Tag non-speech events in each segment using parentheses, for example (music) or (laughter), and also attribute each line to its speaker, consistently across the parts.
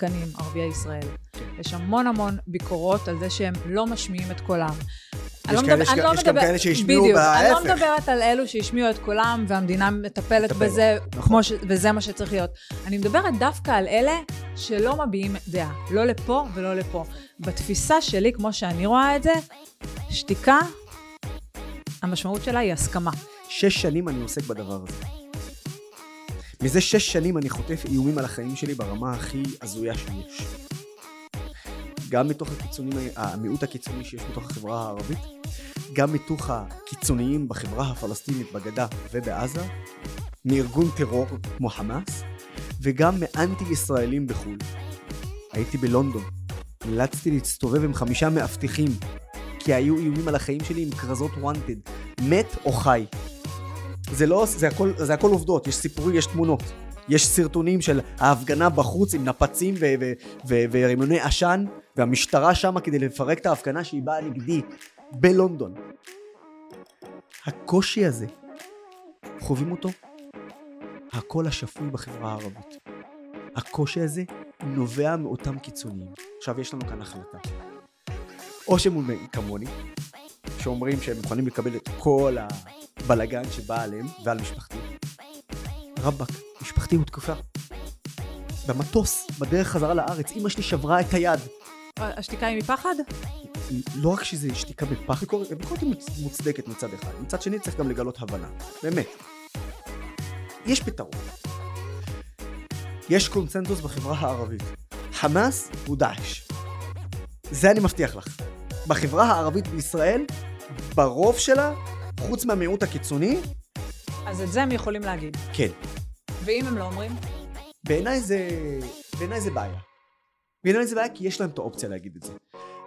Speaker 1: שחקנים ערביי ישראל. יש המון המון ביקורות על זה שהם לא משמיעים את קולם.
Speaker 2: יש
Speaker 1: לא
Speaker 2: כאלה-
Speaker 1: מדבר-
Speaker 2: יש גם-
Speaker 1: לא
Speaker 2: יש גם
Speaker 1: מדבר-
Speaker 2: כאלה שהשמיעו
Speaker 1: בדיוק, אני לא
Speaker 2: בהפך.
Speaker 1: מדברת על אלו שהשמיעו את קולם והמדינה מטפלת
Speaker 2: מטפלת,
Speaker 1: בזה,
Speaker 2: נכון.
Speaker 1: ש... וזה מה שצריך להיות. אני מדברת דווקא על אלה שלא מביעים דעה, לא לפה ולא לפה. בתפיסה שלי, כמו שאני רואה את זה, שתיקה, המשמעות שלה היא הסכמה.
Speaker 2: שש שנים אני עוסק בדבר הזה. מזה שש שנים אני חוטף איומים על החיים שלי ברמה הכי הזויה שיש. גם מתוך הקיצונים, המיעוט הקיצוני שיש בתוך החברה הערבית, גם מתוך הקיצוניים בחברה הפלסטינית בגדה ובעזה, מארגון טרור כמו חמאס, וגם מאנטי ישראלים בחו"ל. הייתי בלונדון, נאלצתי להסתובב עם חמישה מאבטחים, כי היו איומים על החיים שלי עם כרזות wanted, מת או חי. זה לא, זה הכל, זה הכל עובדות, יש סיפורים, יש תמונות. יש סרטונים של ההפגנה בחוץ עם נפצים ורימוני עשן, והמשטרה שמה כדי לפרק את ההפגנה שהיא באה נגדי בלונדון. הקושי הזה, חווים אותו הקול השפוי בחברה הערבית. הקושי הזה נובע מאותם קיצוניים. עכשיו יש לנו כאן החלטה. או שהם כמוני, שאומרים שהם מוכנים לקבל את כל הבלגן שבא עליהם ועל משפחתי. רבאק, משפחתי הותקפה. במטוס, בדרך חזרה לארץ, אמא שלי שברה את היד.
Speaker 1: השתיקה היא מפחד?
Speaker 2: לא רק שזה שתיקה ביקורת ביקורת היא מוצ- מוצדקת מצד אחד, מצד שני צריך גם לגלות הבנה, באמת. יש פתרון. יש קונצנזוס בחברה הערבית. חמאס הוא דאעש. זה אני מבטיח לך. בחברה הערבית בישראל, ברוב שלה, חוץ מהמיעוט הקיצוני,
Speaker 1: אז את זה הם יכולים להגיד.
Speaker 2: כן.
Speaker 1: ואם הם לא אומרים?
Speaker 2: בעיניי זה... בעיניי זה בעיה. בעיניי זה בעיה כי יש להם את האופציה להגיד את זה.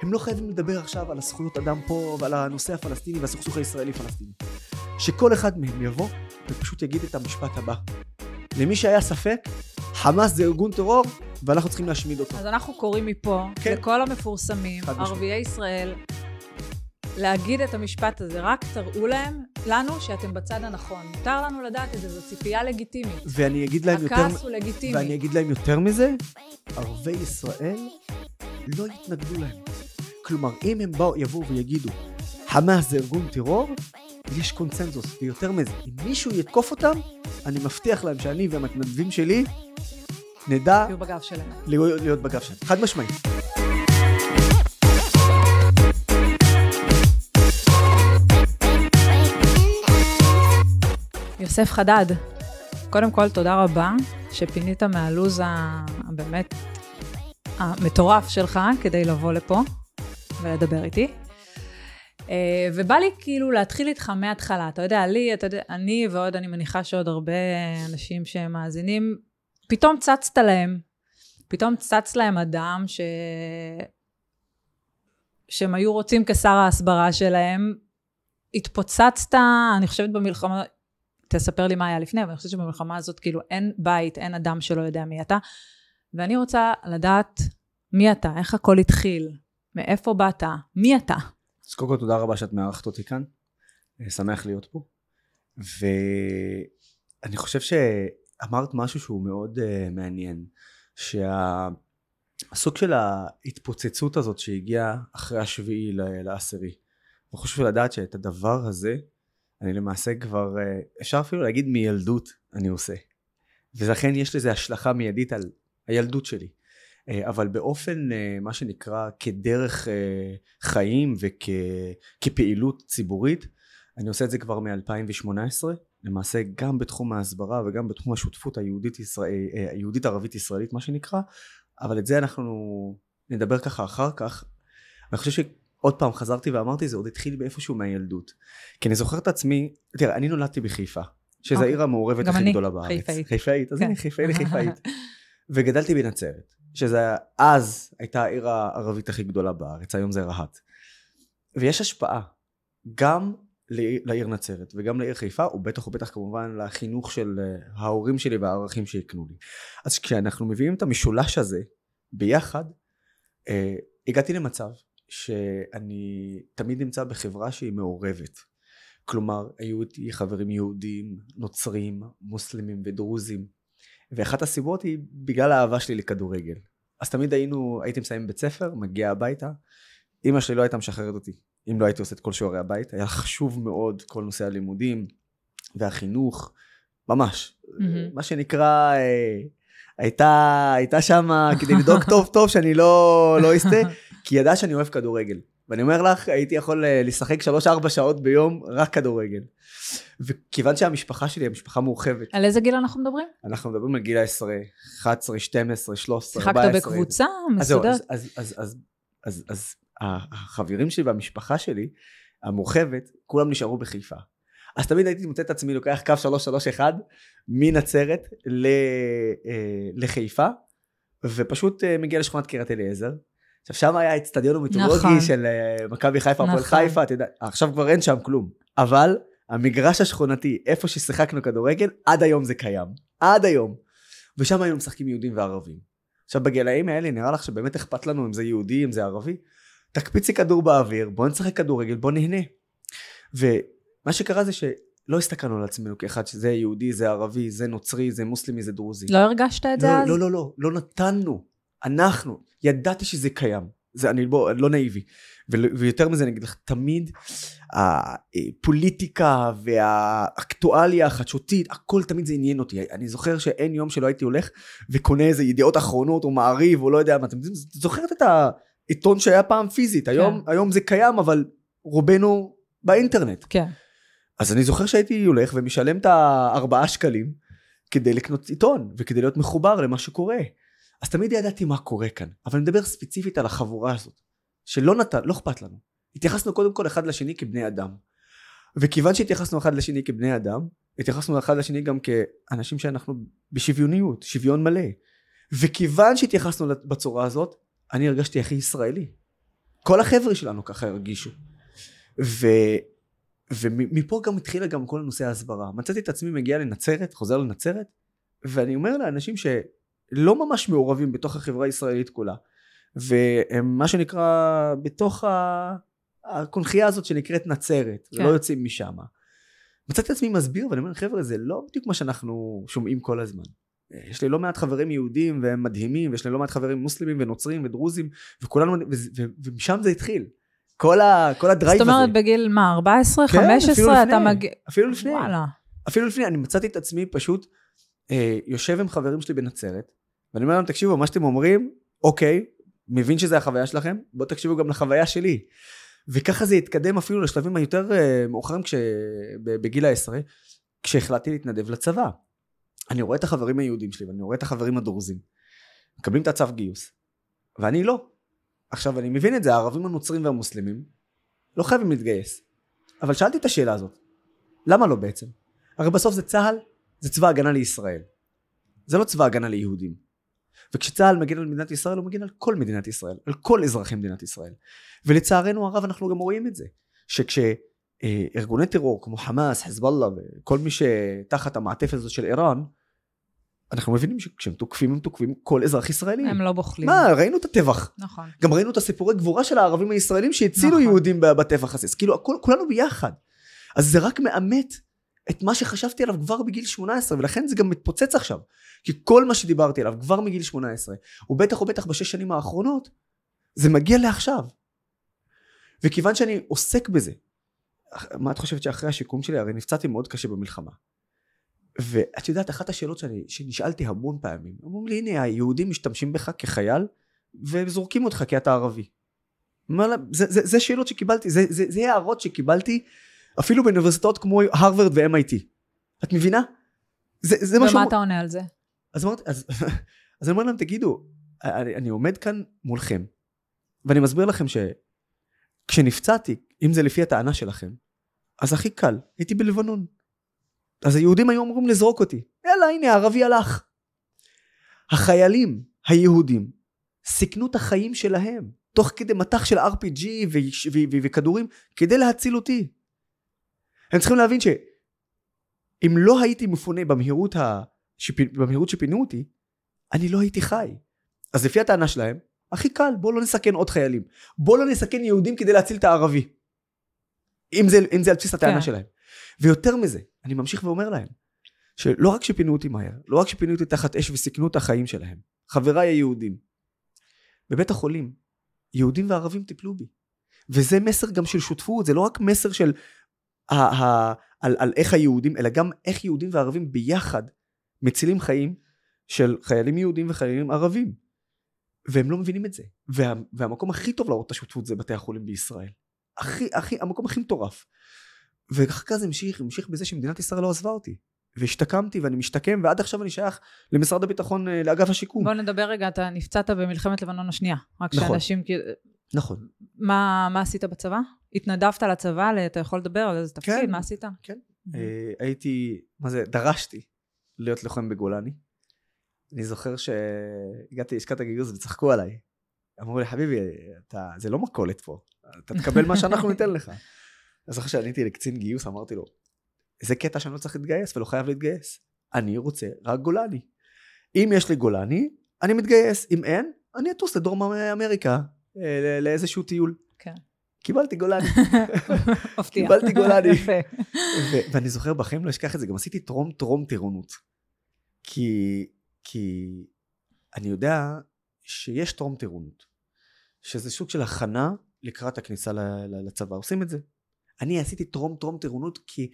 Speaker 2: הם לא חייבים לדבר עכשיו על הזכויות אדם פה ועל הנושא הפלסטיני והסכסוך הישראלי-פלסטיני. שכל אחד מהם יבוא ופשוט יגיד את המשפט הבא. למי שהיה ספק, חמאס זה ארגון טרור ואנחנו צריכים להשמיד אותו.
Speaker 1: אז אנחנו קוראים מפה
Speaker 2: כן.
Speaker 1: לכל המפורסמים. ערביי ישראל, להגיד את המשפט הזה, רק תראו להם, לנו, שאתם בצד הנכון. מותר לנו לדעת את זה, זו ציפייה לגיטימית.
Speaker 2: ואני אגיד להם יותר...
Speaker 1: הכעס הוא לגיטימי.
Speaker 2: ואני אגיד להם יותר מזה, ערביי ישראל לא יתנגדו להם. כלומר, אם הם באו, יבואו ויגידו, חמאס זה ארגון טרור, יש קונצנזוס. ויותר מזה, אם מישהו יתקוף אותם, אני מבטיח להם שאני והמתנדבים שלי נדע
Speaker 1: תהיו בגב שלהם.
Speaker 2: להיות, להיות בגב שלהם. חד משמעית.
Speaker 1: יוסף חדד, קודם כל תודה רבה שפינית מהלו"ז הבאמת המטורף שלך כדי לבוא לפה ולדבר איתי. אה, ובא לי כאילו להתחיל איתך מההתחלה. אתה יודע, לי, אתה יודע, אני ועוד, אני מניחה שעוד הרבה אנשים שמאזינים, פתאום צצת להם, פתאום צץ להם אדם ש... שהם היו רוצים כשר ההסברה שלהם. התפוצצת, אני חושבת במלחמה, תספר לי מה היה לפני, אבל אני חושבת שבמלחמה הזאת כאילו אין בית, אין אדם שלא יודע מי אתה. ואני רוצה לדעת מי אתה, איך הכל התחיל, מאיפה באת, מי אתה.
Speaker 2: אז קודם כל תודה רבה שאת מארחת אותי כאן. אה, שמח להיות פה. ואני חושב שאמרת משהו שהוא מאוד uh, מעניין. שהסוג של ההתפוצצות הזאת שהגיעה אחרי השביעי לעשירי. אני חושב לדעת שאת הדבר הזה, אני למעשה כבר, uh, אפשר אפילו להגיד מילדות אני עושה. ולכן יש לזה השלכה מיידית על הילדות שלי. אה, אבל באופן אה, מה שנקרא כדרך אה, חיים וכפעילות ציבורית אני עושה את זה כבר מ-2018 למעשה גם בתחום ההסברה וגם בתחום השותפות היהודית, ישראל, היהודית ערבית ישראלית מה שנקרא אבל את זה אנחנו נדבר ככה אחר כך אני חושב שעוד פעם חזרתי ואמרתי זה עוד התחיל באיפשהו מהילדות כי אני זוכר את עצמי תראה אני נולדתי בחיפה שזה
Speaker 1: אוקיי.
Speaker 2: העיר המעורבת הכי
Speaker 1: אני
Speaker 2: גדולה בארץ
Speaker 1: חיפאית.
Speaker 2: חיפאית אז
Speaker 1: כן.
Speaker 2: אני (laughs) חיפאי לחיפאית וגדלתי בנצרת, שזה אז הייתה העיר הערבית הכי גדולה בארץ, היום זה רהט. ויש השפעה גם לעיר, נצרת וגם לעיר חיפה, ובטח ובטח כמובן לחינוך של אה, ההורים שלי והערכים שהקנו לי. אז כשאנחנו מביאים את המשולש הזה ביחד, אה, הגעתי למצב שאני תמיד נמצא בחברה שהיא מעורבת. כלומר, היו איתי חברים יהודים, נוצרים, מוסלמים ודרוזים. ואחת הסיבות היא בגלל האהבה שלי לכדורגל. אז תמיד היינו, הייתי מסיים בית ספר, מגיע הביתה, אימא שלי לא הייתה משחררת אותי, אם לא הייתי עושה את כל שיעורי הבית, היה חשוב מאוד כל נושא הלימודים והחינוך, ממש.
Speaker 1: Mm-hmm.
Speaker 2: מה שנקרא, אה, הייתה, הייתה שם כדי לדאוג (laughs) טוב טוב שאני לא, לא אסטה, (laughs) כי ידעה שאני אוהב כדורגל. ואני אומר לך, הייתי יכול אה, לשחק 3-4 שעות ביום רק כדורגל. וכיוון שהמשפחה שלי היא משפחה מורחבת,
Speaker 1: על איזה גיל אנחנו מדברים?
Speaker 2: אנחנו מדברים על גיל ה-10, 11, 12, 13, 14.
Speaker 1: שיחקת בקבוצה מסודרת?
Speaker 2: אז, אז, אז, אז, אז, אז החברים שלי והמשפחה שלי, המורחבת, כולם נשארו בחיפה. אז תמיד הייתי מוצא את עצמי לוקח קו 331 מנצרת ל, אה, לחיפה, ופשוט אה, מגיע לשכונת קריית אליעזר. עכשיו שם היה האצטדיון המיתולוגי
Speaker 1: נכון.
Speaker 2: של אה, מכבי חיפה, הפועל
Speaker 1: נכון.
Speaker 2: חיפה, אתה יודע, עכשיו כבר אין שם כלום. אבל המגרש השכונתי, איפה ששיחקנו כדורגל, עד היום זה קיים. עד היום. ושם היינו משחקים יהודים וערבים. עכשיו בגילאים האלה נראה לך שבאמת אכפת לנו אם זה יהודי, אם זה ערבי? תקפיצי כדור באוויר, בוא נשחק כדורגל, בוא נהנה. ומה שקרה זה שלא הסתכלנו על עצמנו כאחד שזה יהודי, זה ערבי, זה נוצרי, זה מוסלמי, זה דרוזי.
Speaker 1: לא הרגשת את זה
Speaker 2: לא,
Speaker 1: אז?
Speaker 2: לא, לא, לא, לא נתנו. אנחנו, ידעתי שזה קיים. זה, אני בוא, לא נאיבי. ויותר מזה אני אגיד לך, תמיד הפוליטיקה והאקטואליה החדשותית, הכל תמיד זה עניין אותי. אני זוכר שאין יום שלא הייתי הולך וקונה איזה ידיעות אחרונות או מעריב או לא יודע מה. אתם זוכרת את העיתון שהיה פעם פיזית, היום,
Speaker 1: כן.
Speaker 2: היום זה קיים, אבל רובנו באינטרנט.
Speaker 1: כן.
Speaker 2: אז אני זוכר שהייתי הולך ומשלם את הארבעה שקלים כדי לקנות עיתון וכדי להיות מחובר למה שקורה. אז תמיד ידעתי מה קורה כאן, אבל אני מדבר ספציפית על החבורה הזאת, שלא נתן, לא אכפת לנו. התייחסנו קודם כל אחד לשני כבני אדם. וכיוון שהתייחסנו אחד לשני כבני אדם, התייחסנו אחד לשני גם כאנשים שאנחנו בשוויוניות, שוויון מלא. וכיוון שהתייחסנו בצורה הזאת, אני הרגשתי הכי ישראלי. כל החבר'ה שלנו ככה הרגישו. ו... ומפה גם התחילה גם כל הנושא ההסברה. מצאתי את עצמי מגיע לנצרת, חוזר לנצרת, ואני אומר לאנשים שלא ממש מעורבים בתוך החברה הישראלית כולה, והם מה שנקרא בתוך ה... הקונכייה הזאת שנקראת נצרת,
Speaker 1: כן.
Speaker 2: ולא יוצאים משם. מצאתי את עצמי מסביר ואני אומר חבר'ה זה לא בדיוק מה שאנחנו שומעים כל הזמן. יש לי לא מעט חברים יהודים והם מדהימים ויש לי לא מעט חברים מוסלמים ונוצרים ודרוזים וכולנו ו- ו- ומשם זה התחיל. כל, ה- כל הדרייב
Speaker 1: זאת
Speaker 2: הזה.
Speaker 1: אומרת, בגיל מה, 14,
Speaker 2: כן,
Speaker 1: 15,
Speaker 2: אפילו
Speaker 1: אתה
Speaker 2: לפני.
Speaker 1: מגיע...
Speaker 2: אפילו לפני.
Speaker 1: וואלה.
Speaker 2: אפילו לפני, אני מצאתי את עצמי פשוט אה, יושב עם חברים שלי בנצרת, ואני אומר להם, תקשיבו, מה שאתם אומרים, אוקיי, מבין שזה החוויה שלכם, בואו תקשיבו גם לחוויה שלי. וככה זה התקדם אפילו לשלבים היותר אה, מאוחרים כש... בגיל העשרה, כשהחלטתי להתנדב לצבא. אני רואה את החברים היהודים שלי, ואני רואה את החברים הדרוזים, מקבלים את הצו גיוס, ואני לא. עכשיו, אני מבין את זה, הערבים הנוצרים והמוסלמים לא חייבים להתגייס. אבל שאלתי את השאלה הזאת, למה לא בעצם? הרי בסוף זה צה"ל, זה צבא הגנה לישראל. זה לא צבא הגנה ליהודים. וכשצה"ל מגן על מדינת ישראל, הוא מגן על כל מדינת ישראל, על כל אזרחי מדינת ישראל. ולצערנו הרב אנחנו גם רואים את זה, שכשארגוני טרור כמו חמאס, חזבאללה וכל מי שתחת המעטפת הזאת של איראן, אנחנו מבינים שכשהם תוקפים הם תוקפים כל אזרח ישראלי.
Speaker 1: הם לא בוחלים.
Speaker 2: מה, ראינו את הטבח.
Speaker 1: נכון.
Speaker 2: גם ראינו את הסיפורי גבורה של הערבים הישראלים שהצילו
Speaker 1: נכון.
Speaker 2: יהודים בטבח הזה. אז כאילו, הכל, כולנו ביחד. אז זה רק מאמת את מה שחשבתי עליו כבר בגיל 18, ולכן זה גם מתפוצץ עכשיו. כי כל מה שדיברתי עליו כבר מגיל 18, ובטח ובטח בשש שנים האחרונות, זה מגיע לעכשיו. וכיוון שאני עוסק בזה, מה את חושבת שאחרי השיקום שלי? הרי נפצעתי מאוד קשה במלחמה. ואת יודעת, אחת השאלות שאני, שנשאלתי המון פעמים, אומרים לי, הנה, היהודים משתמשים בך כחייל, וזורקים אותך כי אתה ערבי. זה, זה, זה שאלות שקיבלתי, זה, זה, זה הערות שקיבלתי אפילו באוניברסיטאות כמו הרווארד ו-MIT. את מבינה? זה, זה מה
Speaker 1: ומה אתה עונה על זה?
Speaker 2: אז אמרתי, אז, אז אני אומר להם, תגידו, אני, אני עומד כאן מולכם, ואני מסביר לכם שכשנפצעתי, אם זה לפי הטענה שלכם, אז הכי קל, הייתי בלבנון. אז היהודים היו אמורים לזרוק אותי. יאללה, הנה, הערבי הלך. החיילים היהודים סיכנו את החיים שלהם, תוך כדי מטח של RPG וכדורים, כדי להציל אותי. הם צריכים להבין שאם לא הייתי מפונה במהירות, ה... שפ... במהירות שפינו אותי, אני לא הייתי חי. אז לפי הטענה שלהם, הכי קל, בואו לא נסכן עוד חיילים. בואו לא נסכן יהודים כדי להציל את הערבי. אם זה, אם זה על בסיס הטענה
Speaker 1: כן.
Speaker 2: שלהם. ויותר מזה, אני ממשיך ואומר להם, שלא רק שפינו אותי מהר, לא רק שפינו אותי תחת אש וסיכנו את החיים שלהם, חבריי היהודים, בבית החולים, יהודים וערבים טיפלו בי. וזה מסר גם של שותפות, זה לא רק מסר של על, על איך היהודים, אלא גם איך יהודים וערבים ביחד מצילים חיים של חיילים יהודים וחיילים ערבים. והם לא מבינים את זה. וה, והמקום הכי טוב להראות את השותפות זה בתי החולים בישראל. הכי, הכי, המקום הכי מטורף. כך זה המשיך, המשיך בזה שמדינת ישראל לא עזבה אותי. והשתקמתי ואני משתקם ועד עכשיו אני שייך למשרד הביטחון, אה, לאגף השיקום.
Speaker 1: בוא נדבר רגע, אתה נפצעת במלחמת לבנון השנייה. רק
Speaker 2: נכון.
Speaker 1: שאנשים כאילו...
Speaker 2: נכון.
Speaker 1: מה, מה עשית בצבא? התנדבת לצבא? אתה יכול לדבר על איזה תפקיד?
Speaker 2: כן,
Speaker 1: מה עשית?
Speaker 2: כן.
Speaker 1: Mhm.
Speaker 2: אה, הייתי, מה זה, דרשתי להיות לוחם בגולני. אני זוכר שהגעתי ללשכת הגיוס וצחקו עליי. אמרו לי, חביבי, אתה, זה לא מכולת פה, אתה תקבל מה שאנחנו (laughs) ניתן לך. אני זוכר שעניתי לקצין גיוס, אמרתי לו, זה קטע שאני לא צריך להתגייס ולא חייב להתגייס. אני רוצה רק גולני. אם יש לי גולני, אני מתגייס. אם אין, אני אטוס לדרום אמריקה, אה, לאיזשהו טיול.
Speaker 1: כן.
Speaker 2: קיבלתי גולני. (laughs)
Speaker 1: מפתיע.
Speaker 2: קיבלתי גולני. (laughs)
Speaker 1: יפה.
Speaker 2: ואני זוכר בחיים לא אשכח את זה, גם עשיתי טרום טרום טירונות. כי, כי אני יודע שיש טרום טירונות, שזה סוג של הכנה לקראת הכניסה לצבא, עושים את זה. אני עשיתי טרום טרום טירונות כי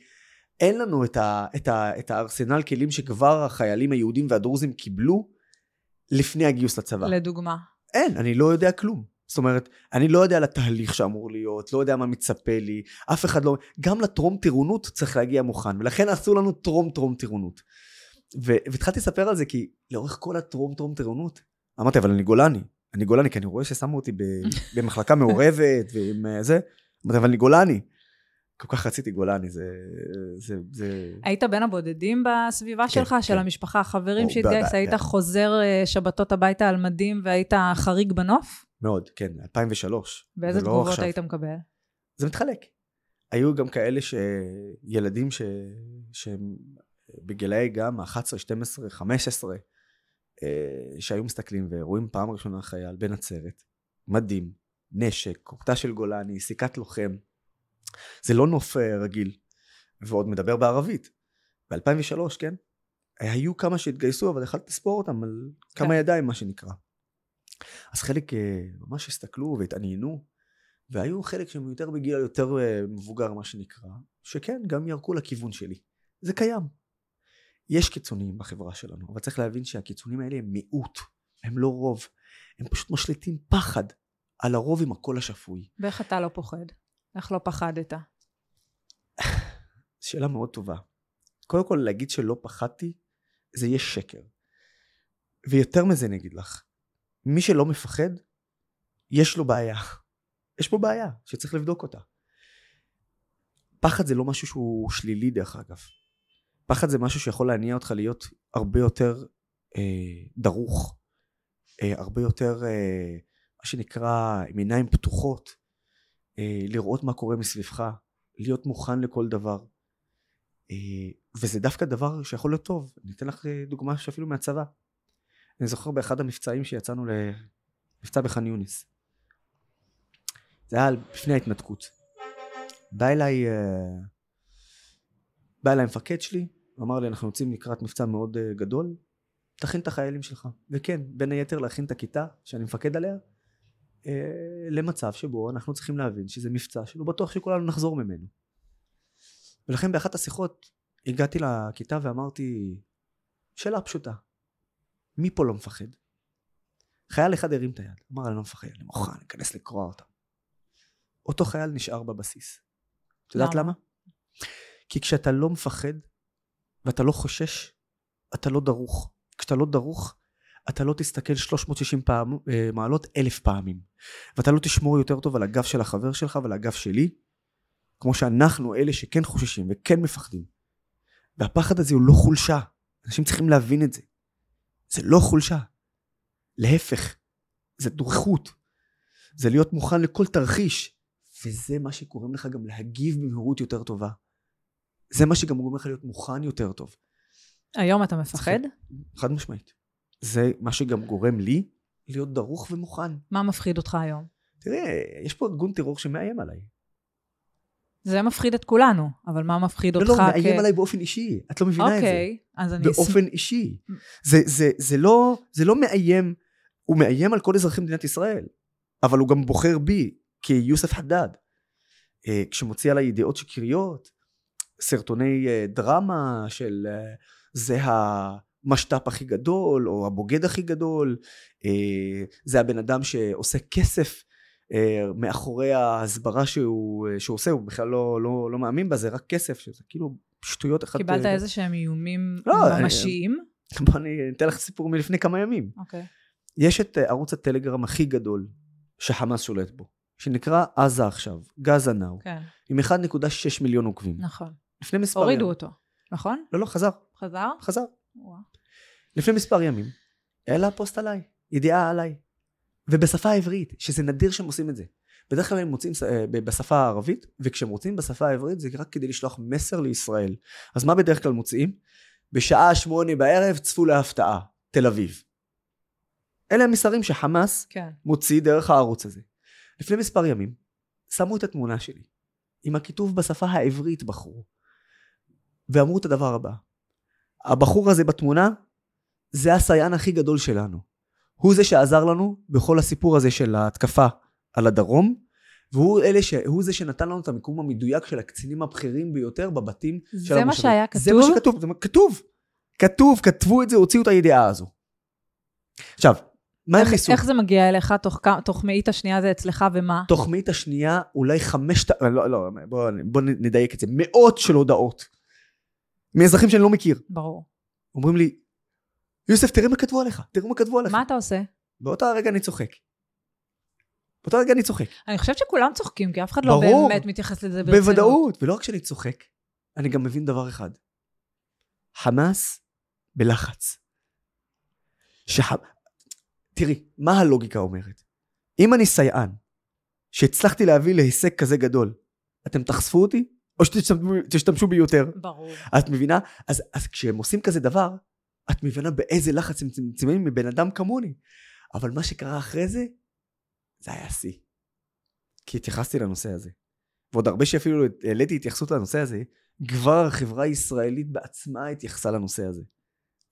Speaker 2: אין לנו את, ה- את, ה- את הארסנל כלים שכבר החיילים היהודים והדרוזים קיבלו לפני הגיוס לצבא.
Speaker 1: לדוגמה.
Speaker 2: אין, אני לא יודע כלום. זאת אומרת, אני לא יודע על התהליך שאמור להיות, לא יודע מה מצפה לי, אף אחד לא... גם לטרום טירונות צריך להגיע מוכן, ולכן עשו לנו טרום טרום טירונות. והתחלתי לספר על זה כי לאורך כל הטרום טרום טירונות, אמרתי, אבל אני גולני. אני גולני, כי אני רואה ששמו אותי (laughs) במחלקה מעורבת ועם אה, זה. אמרתי, אבל אני גולני. כל כך רציתי גולני, זה... זה, זה...
Speaker 1: היית בין הבודדים בסביבה שלך, של
Speaker 2: כן.
Speaker 1: המשפחה, החברים שהתגייס? היית חוזר אה, שבתות הביתה על מדים והיית חריג בנוף?
Speaker 2: מאוד, כן, 2003.
Speaker 1: ואיזה
Speaker 2: זה לא
Speaker 1: תגובות
Speaker 2: עכשיו.
Speaker 1: היית מקבל?
Speaker 2: זה מתחלק. היו גם כאלה שילדים ש... שהם בגילאי גם 11, 12, 15, אה, שהיו מסתכלים ורואים פעם ראשונה חייל בנצרת, מדים, נשק, קופטה של גולני, סיכת לוחם. זה לא נוף אה, רגיל, ועוד מדבר בערבית. ב-2003, כן? היו כמה שהתגייסו, אבל יכלת לספור אותם על כמה
Speaker 1: כן.
Speaker 2: ידיים, מה שנקרא. אז חלק אה, ממש הסתכלו והתעניינו, והיו חלק שהם יותר בגיל היותר אה, מבוגר, מה שנקרא, שכן, גם ירקו לכיוון שלי. זה קיים. יש קיצוניים בחברה שלנו, אבל צריך להבין שהקיצוניים האלה הם מיעוט, הם לא רוב. הם פשוט משליטים פחד על הרוב עם הקול השפוי.
Speaker 1: ואיך אתה לא פוחד? איך לא פחדת? (laughs)
Speaker 2: שאלה מאוד טובה. קודם כל, להגיד שלא פחדתי, זה יהיה שקר. ויותר מזה אני אגיד לך, מי שלא מפחד, יש לו בעיה. יש פה בעיה שצריך לבדוק אותה. פחד זה לא משהו שהוא שלילי דרך אגב. פחד זה משהו שיכול להניע אותך להיות הרבה יותר אה, דרוך, אה, הרבה יותר, אה, מה שנקרא, עם עיניים פתוחות, אה, לראות מה קורה מסביבך, להיות מוכן לכל דבר. אה, וזה דווקא דבר שיכול להיות טוב. אני אתן לך אה, דוגמה שאפילו מהצבא. אני זוכר באחד המבצעים שיצאנו למבצע בח'אן יונס. זה היה לפני ההתנתקות. בא אליי, אה, בא אליי המפקד שלי, אמר לי אנחנו יוצאים לקראת מבצע מאוד אה, גדול, תכין את החיילים שלך. וכן, בין היתר להכין את הכיתה שאני מפקד עליה, אה, למצב שבו אנחנו צריכים להבין שזה מבצע שלא בטוח שכולנו נחזור ממנו. ולכן באחת השיחות הגעתי לכיתה ואמרתי, שאלה פשוטה, מי פה לא מפחד? חייל אחד הרים את היד, אמר אני לא מפחד, אני מוכן, אכנס לקרוע אותם. אותו חייל נשאר בבסיס. את יודעת
Speaker 1: למה?
Speaker 2: למה? כי כשאתה לא מפחד ואתה לא חושש, אתה לא דרוך. כשאתה לא דרוך, אתה לא תסתכל 360 פעם, אה, מעלות אלף פעמים. ואתה לא תשמור יותר טוב על הגב של החבר שלך ועל הגב שלי, כמו שאנחנו אלה שכן חוששים וכן מפחדים. והפחד הזה הוא לא חולשה. אנשים צריכים להבין את זה. זה לא חולשה. להפך, זה דריכות. זה להיות מוכן לכל תרחיש. וזה מה שגורם לך גם להגיב במהירות יותר טובה. זה מה שגם גורם לך להיות מוכן יותר טוב.
Speaker 1: היום אתה מפחד?
Speaker 2: חד משמעית. זה מה שגם גורם לי להיות דרוך ומוכן.
Speaker 1: מה מפחיד אותך היום?
Speaker 2: תראה, יש פה ארגון טרור שמאיים עליי.
Speaker 1: זה מפחיד את כולנו, אבל מה מפחיד
Speaker 2: לא,
Speaker 1: אותך
Speaker 2: לא, מאיים עליי באופן אישי. את לא מבינה את זה.
Speaker 1: אוקיי, אז אני...
Speaker 2: באופן אישי. זה, זה, זה, לא, זה לא מאיים, הוא מאיים על כל אזרחי מדינת ישראל, אבל הוא גם בוחר בי כיוסף חדד. אה, כשמוציא עליי ידיעות שקריות, סרטוני אה, דרמה של אה, זה המשת"פ הכי גדול, או הבוגד הכי גדול, זה הבן אדם שעושה כסף מאחורי ההסברה שהוא, שהוא עושה, הוא בכלל לא, לא, לא מאמין בה, זה רק כסף, שזה כאילו שטויות אחת...
Speaker 1: קיבלת איזה שהם איומים לא, ממשיים? (laughs)
Speaker 2: בוא אני אתן לך סיפור מלפני כמה ימים.
Speaker 1: אוקיי. Okay.
Speaker 2: יש את ערוץ הטלגרם הכי גדול שחמאס שולט בו. שנקרא עזה עכשיו, גאזה נאו, כן. עם 1.6 מיליון עוקבים.
Speaker 1: נכון.
Speaker 2: לפני מספר
Speaker 1: הורידו ימים. אותו, נכון?
Speaker 2: לא, לא, חזר.
Speaker 1: חזר?
Speaker 2: חזר. ווא. לפני מספר ימים, העלה פוסט עליי, ידיעה עליי. ובשפה העברית, שזה נדיר שהם עושים את זה. בדרך כלל הם מוצאים אה, בשפה הערבית, וכשהם רוצים בשפה העברית זה רק כדי לשלוח מסר לישראל. אז מה בדרך כלל מוציאים? בשעה שמונה בערב צפו להפתעה, תל אביב. אלה המסרים שחמאס כן. מוציא דרך הערוץ הזה. לפני מספר ימים שמו את התמונה שלי עם הכיתוב בשפה העברית בחור ואמרו את הדבר הבא הבחור הזה בתמונה זה הסייען הכי גדול שלנו הוא זה שעזר לנו בכל הסיפור הזה של ההתקפה על הדרום והוא אלה ש... הוא זה שנתן לנו את המיקום המדויק של הקצינים הבכירים ביותר בבתים של
Speaker 1: המושבים. זה מה שהיה כתוב?
Speaker 2: זה מה שכתוב, זה כתוב. כתוב, כתבו את זה, הוציאו את הידיעה הזו. עכשיו, מה
Speaker 1: החיסון? איך זה מגיע אליך? תוך, תוך מאית השנייה זה אצלך ומה?
Speaker 2: תוך מאית השנייה אולי חמש... לא, לא, בוא, בוא נדייק את זה. מאות של הודעות. מאזרחים שאני לא מכיר.
Speaker 1: ברור.
Speaker 2: אומרים לי, יוסף, תראה מה כתבו עליך, תראה מה כתבו עליך.
Speaker 1: מה אתה עושה?
Speaker 2: באותה רגע אני צוחק. באותה רגע אני צוחק.
Speaker 1: אני חושבת שכולם צוחקים, כי אף אחד לא ברור, באמת מתייחס לזה ברצינות.
Speaker 2: בוודאות, ולא רק שאני צוחק, אני גם מבין דבר אחד. חמאס בלחץ. שח... תראי, מה הלוגיקה אומרת? אם אני סייען, שהצלחתי להביא להישג כזה גדול, אתם תחשפו אותי? או שתשתמשו בי יותר?
Speaker 1: ברור.
Speaker 2: את מבינה? אז, אז כשהם עושים כזה דבר, את מבינה באיזה לחץ הם נמצאים מבן אדם כמוני. אבל מה שקרה אחרי זה, זה היה שיא. כי התייחסתי לנושא הזה. ועוד הרבה שאפילו העליתי התייחסות לנושא הזה, כבר החברה הישראלית בעצמה התייחסה לנושא הזה.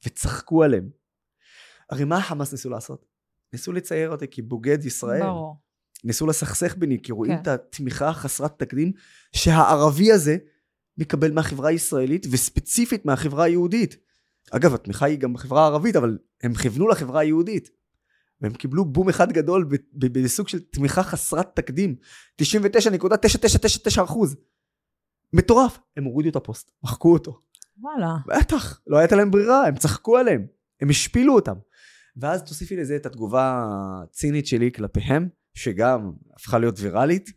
Speaker 2: וצחקו עליהם. הרי מה החמאס ניסו לעשות? ניסו לצייר אותי כבוגד ישראל.
Speaker 1: ברור.
Speaker 2: ניסו לסכסך ביני, כי רואים כן. את התמיכה החסרת תקדים שהערבי הזה מקבל מהחברה הישראלית, וספציפית מהחברה היהודית. אגב, התמיכה היא גם בחברה הערבית, אבל הם כיוונו לחברה היהודית. והם קיבלו בום אחד גדול בסוג של תמיכה חסרת תקדים. 99.9999 אחוז. מטורף. הם הורידו את הפוסט, מחקו אותו.
Speaker 1: וואלה.
Speaker 2: בטח, לא הייתה להם ברירה, הם צחקו עליהם. הם השפילו אותם. ואז תוסיפי לזה את התגובה הצינית שלי כלפיהם, שגם הפכה להיות ויראלית,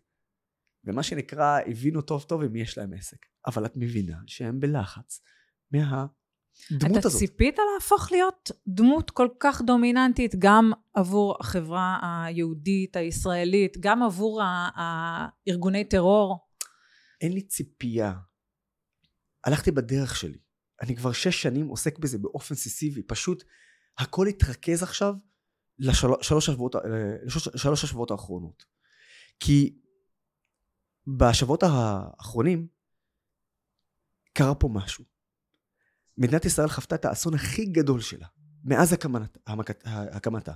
Speaker 2: ומה שנקרא, הבינו טוב טוב עם מי יש להם עסק. אבל את מבינה שהם בלחץ מהדמות
Speaker 1: אתה
Speaker 2: הזאת.
Speaker 1: אתה ציפית להפוך להיות דמות כל כך דומיננטית גם עבור החברה היהודית, הישראלית, גם עבור הארגוני טרור?
Speaker 2: אין לי ציפייה. הלכתי בדרך שלי. אני כבר שש שנים עוסק בזה באופן סיסיבי. פשוט הכל התרכז עכשיו לשלוש השבועות, לשלוש השבועות האחרונות. כי בשבועות האחרונים קרה פה משהו. מדינת ישראל חוותה את האסון הכי גדול שלה מאז הקמת, הקמתה.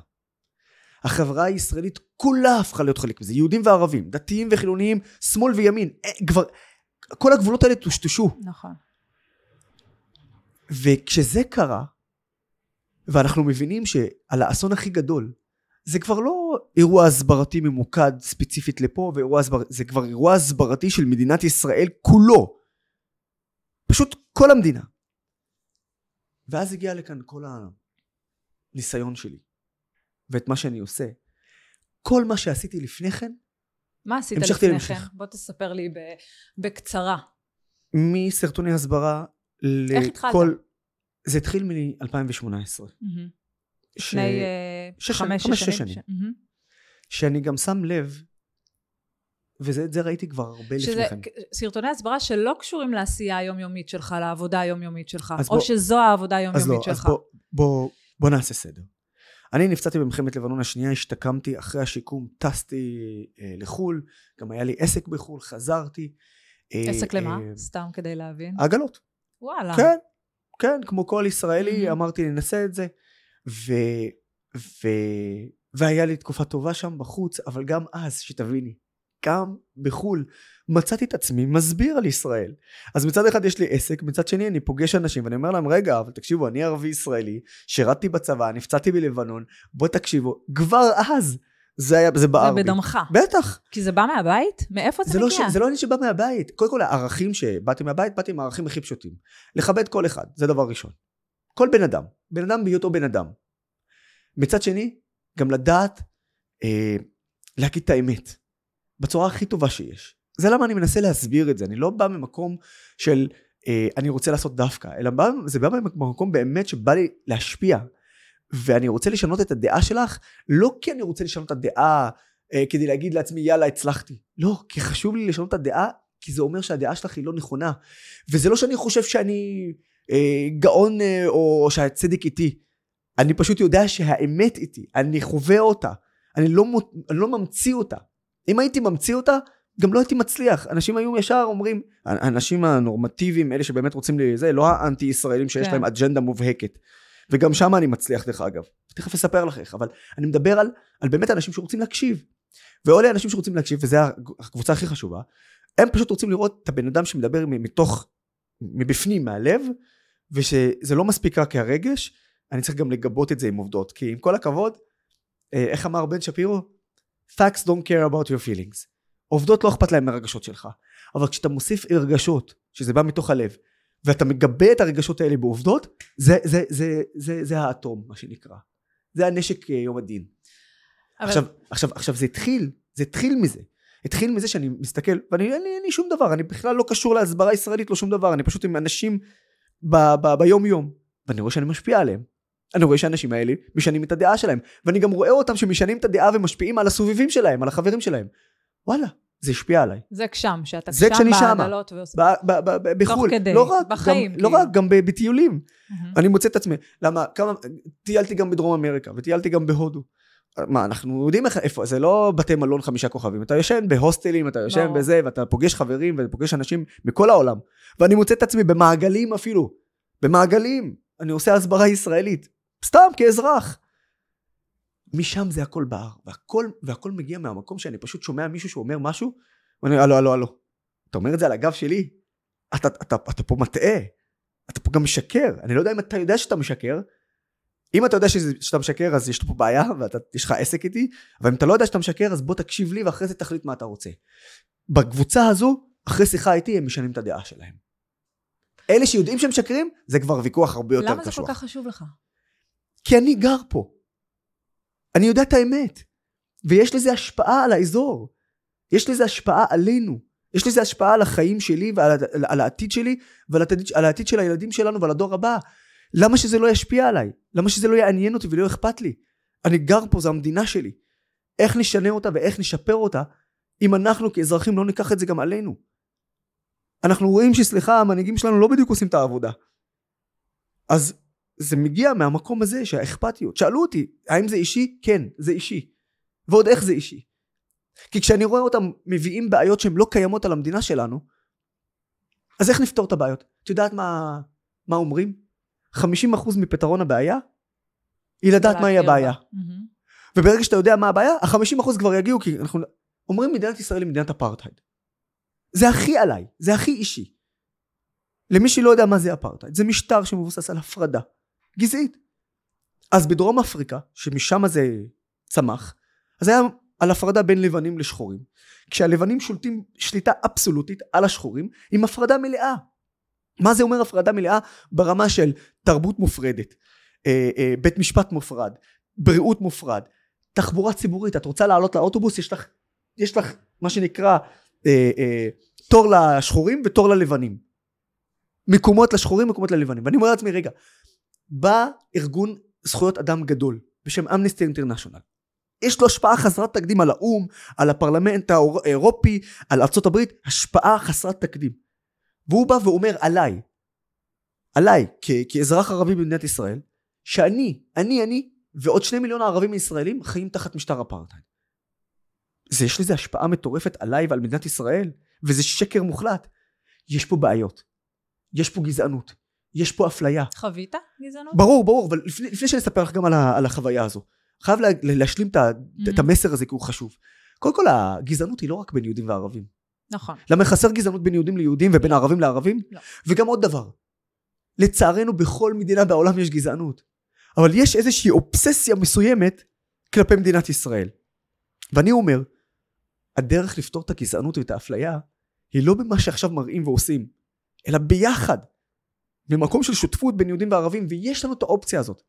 Speaker 2: החברה הישראלית כולה הפכה להיות חלק מזה, יהודים וערבים, דתיים וחילוניים, שמאל וימין, אה, כבר, כל הגבולות האלה טושטשו.
Speaker 1: נכון.
Speaker 2: וכשזה קרה, ואנחנו מבינים שעל האסון הכי גדול, זה כבר לא אירוע הסברתי ממוקד ספציפית לפה, ואירוע הסבר... זה כבר אירוע הסברתי של מדינת ישראל כולו. פשוט כל המדינה. ואז הגיע לכאן כל הניסיון שלי, ואת מה שאני עושה. כל מה שעשיתי לפני כן,
Speaker 1: מה עשית לפני להמשיך. כן? בוא תספר לי בקצרה.
Speaker 2: מסרטוני הסברה לכל... איך התחלת? זה התחיל מ-2018.
Speaker 1: לפני אה, חמש, שש שנים.
Speaker 2: שאני גם שם לב, ואת זה ראיתי כבר הרבה לפני כן.
Speaker 1: סרטוני הסברה שלא קשורים לעשייה היומיומית שלך, לעבודה היומיומית שלך, או בוא, שזו העבודה היומיומית
Speaker 2: לא,
Speaker 1: שלך.
Speaker 2: אז בוא, בוא, בוא נעשה סדר. אני נפצעתי במלחמת לבנון השנייה, השתקמתי, אחרי השיקום טסתי אה, לחו"ל, גם היה לי עסק בחו"ל, חזרתי.
Speaker 1: אה, עסק אה, למה? אה, סתם כדי להבין.
Speaker 2: עגלות.
Speaker 1: וואלה.
Speaker 2: כן, כן, כמו כל ישראלי, mm-hmm. אמרתי, ננסה את זה. ו... והיה לי תקופה טובה שם בחוץ, אבל גם אז, שתביני, גם בחו"ל, מצאתי את עצמי מסביר על ישראל. אז מצד אחד יש לי עסק, מצד שני אני פוגש אנשים ואני אומר להם, רגע, אבל תקשיבו, אני ערבי ישראלי, שירתתי בצבא, נפצעתי בלבנון, בוא תקשיבו, כבר אז זה היה, זה בער בי.
Speaker 1: זה בדמך.
Speaker 2: בטח.
Speaker 1: כי זה בא מהבית? מאיפה זה,
Speaker 2: זה לא,
Speaker 1: מגיע?
Speaker 2: ש... זה לא עניין שבא מהבית. קודם כל, הערכים שבאתי מהבית, באתי עם הערכים הכי פשוטים. לכבד כל אחד, זה דבר ראשון. כל בן אדם. בן אדם בהיותו בן אדם. מצד שני, גם לדעת אה, להגיד את האמת. בצורה הכי טובה שיש. זה למה אני מנסה להסביר את זה. אני לא בא ממקום של אה, אני רוצה לעשות דווקא, אלא בא, זה בא ממקום באמת שבא לי להשפיע. ואני רוצה לשנות את הדעה שלך, לא כי אני רוצה לשנות את הדעה אה, כדי להגיד לעצמי יאללה הצלחתי. לא, כי חשוב לי לשנות את הדעה, כי זה אומר שהדעה שלך היא לא נכונה. וזה לא שאני חושב שאני אה, גאון אה, או שהצדק איתי. אני פשוט יודע שהאמת איתי, אני חווה אותה. אני לא, אני לא ממציא אותה. אם הייתי ממציא אותה, גם לא הייתי מצליח. אנשים היו ישר אומרים, האנשים הנורמטיביים, אלה שבאמת רוצים לזה, לא האנטי ישראלים שיש כן. להם אג'נדה מובהקת. וגם שם אני מצליח דרך אגב. תכף אספר לך איך, אבל אני מדבר על, על באמת אנשים שרוצים להקשיב. ואלה אנשים שרוצים להקשיב, וזו הקבוצה הכי חשובה, הם פשוט רוצים לראות את הבן אדם שמדבר מתוך, מבפנים, מהלב, ושזה לא מספיק רק כהרגש, אני צריך גם לגבות את זה עם עובדות. כי עם כל הכבוד, אה, איך אמר בן שפירו? Facts don't care about your feelings. עובדות לא אכפת להם מהרגשות שלך. אבל כשאתה מוסיף רגשות, שזה בא מתוך הלב, ואתה מגבה את הרגשות האלה בעובדות, זה, זה, זה, זה, זה האטום, מה שנקרא. זה הנשק אה, יום הדין. אבל... עכשיו, עכשיו, עכשיו זה התחיל, זה התחיל מזה. התחיל מזה שאני מסתכל, ואני אין לי, אין לי שום דבר, אני בכלל לא קשור להסברה ישראלית, לא שום דבר, אני פשוט עם אנשים ב, ב, ביום יום, ואני רואה שאני משפיע עליהם. אני רואה שהאנשים האלה משנים את הדעה שלהם, ואני גם רואה אותם שמשנים את הדעה ומשפיעים על הסובבים שלהם, על החברים שלהם. וואלה, זה השפיע עליי.
Speaker 1: זה כשם, שאתה
Speaker 2: זה
Speaker 1: שם בעגלות ועושה...
Speaker 2: בחו"ל.
Speaker 1: תוך כדי,
Speaker 2: לא רק,
Speaker 1: בחיים.
Speaker 2: גם,
Speaker 1: כאילו.
Speaker 2: לא רק, גם בטיולים. Mm-hmm. אני מוצא את עצמי. למה, כמה, טיילתי גם בדרום אמריקה, וטיילתי גם בהודו. מה, אנחנו יודעים איך, איפה, זה לא בתי מלון חמישה כוכבים. אתה יושן בהוסטלים, אתה יושן לא. בזה, ואתה פוגש חברים, ופוגש אנשים מכל העולם. ואני מוצא את עצמי במעגלים אפילו. במעגלים. אני עושה הסברה ישראלית. סתם, כאזרח. משם זה הכל בער, והכל, והכל מגיע מהמקום שאני פשוט שומע מישהו שאומר משהו, ואני אומר, הלו, הלו, הלו, אתה אומר את זה על הגב שלי? אתה, אתה, אתה, אתה פה מטעה, אתה פה גם משקר, אני לא יודע אם אתה יודע שאתה משקר, אם אתה יודע שזה, שאתה משקר אז יש פה בעיה ויש לך עסק איתי, אבל אם אתה לא יודע שאתה משקר אז בוא תקשיב לי ואחרי זה תחליט מה אתה רוצה. בקבוצה הזו, אחרי שיחה איתי הם משנים את הדעה שלהם. אלה שיודעים שהם משקרים, זה כבר ויכוח הרבה יותר קשוח.
Speaker 1: למה זה כל כך חשוב לך?
Speaker 2: כי אני גר פה. אני יודע את האמת. ויש לזה השפעה על האזור. יש לזה השפעה עלינו. יש לזה השפעה על החיים שלי ועל על העתיד שלי ועל העתיד, על העתיד של הילדים שלנו ועל הדור הבא. למה שזה לא ישפיע עליי? למה שזה לא יעניין אותי ולא אכפת לי? אני גר פה, זו המדינה שלי. איך נשנה אותה ואיך נשפר אותה אם אנחנו כאזרחים לא ניקח את זה גם עלינו? אנחנו רואים שסליחה המנהיגים שלנו לא בדיוק עושים את העבודה. אז זה מגיע מהמקום הזה שהאכפתיות. שאלו אותי, האם זה אישי? כן, זה אישי. ועוד איך זה אישי. כי כשאני רואה אותם מביאים בעיות שהן לא קיימות על המדינה שלנו, אז איך נפתור את הבעיות? את יודעת מה, מה אומרים? 50% מפתרון הבעיה היא לדעת מהי הבעיה. Mm-hmm. וברגע שאתה יודע מה הבעיה, ה-50% כבר יגיעו, כי אנחנו אומרים מדינת ישראל היא מדינת אפרטהייד. זה הכי עליי, זה הכי אישי. למי שלא יודע מה זה אפרטהייד, זה משטר שמבוסס על הפרדה. גזעית. אז בדרום אפריקה, שמשם זה צמח, אז היה על הפרדה בין לבנים לשחורים. כשהלבנים שולטים שליטה אבסולוטית על השחורים, עם הפרדה מלאה. מה זה אומר הפרדה מלאה? ברמה של תרבות מופרדת, אה, אה, בית משפט מופרד, בריאות מופרד, תחבורה ציבורית, את רוצה לעלות לאוטובוס, יש לך, יש לך מה שנקרא אה, אה, תור לשחורים ותור ללבנים. מקומות לשחורים, מקומות ללבנים. ואני אומר לעצמי, רגע, בא ארגון זכויות אדם גדול בשם אמנסטי אינטרנשיונל. יש לו השפעה חסרת תקדים על האו"ם, על הפרלמנט האירופי, על הברית, השפעה חסרת תקדים. והוא בא ואומר עליי, עליי כ- כאזרח ערבי במדינת ישראל, שאני, אני, אני, ועוד שני מיליון ערבים ישראלים חיים תחת משטר אפרטהייד. זה יש לזה השפעה מטורפת עליי ועל מדינת ישראל, וזה שקר מוחלט. יש פה בעיות. יש פה גזענות. יש פה אפליה.
Speaker 1: חווית גזענות?
Speaker 2: ברור, ברור, אבל לפני, לפני שאני אספר לך גם על, ה, על החוויה הזו. חייב לה, להשלים את,
Speaker 1: Mm-hmm.
Speaker 2: את המסר הזה כי הוא חשוב. קודם כל, הגזענות היא לא רק בין יהודים וערבים.
Speaker 1: נכון.
Speaker 2: למה חסר גזענות בין יהודים ליהודים ובין ערבים לערבים?
Speaker 1: לא.
Speaker 2: וגם עוד דבר, לצערנו בכל מדינה בעולם יש גזענות, אבל יש איזושהי אובססיה מסוימת כלפי מדינת ישראל. ואני אומר, הדרך לפתור את הגזענות ואת האפליה היא לא במה שעכשיו מראים ועושים, אלא ביחד, במקום של שותפות בין יהודים וערבים, ויש לנו את האופציה הזאת.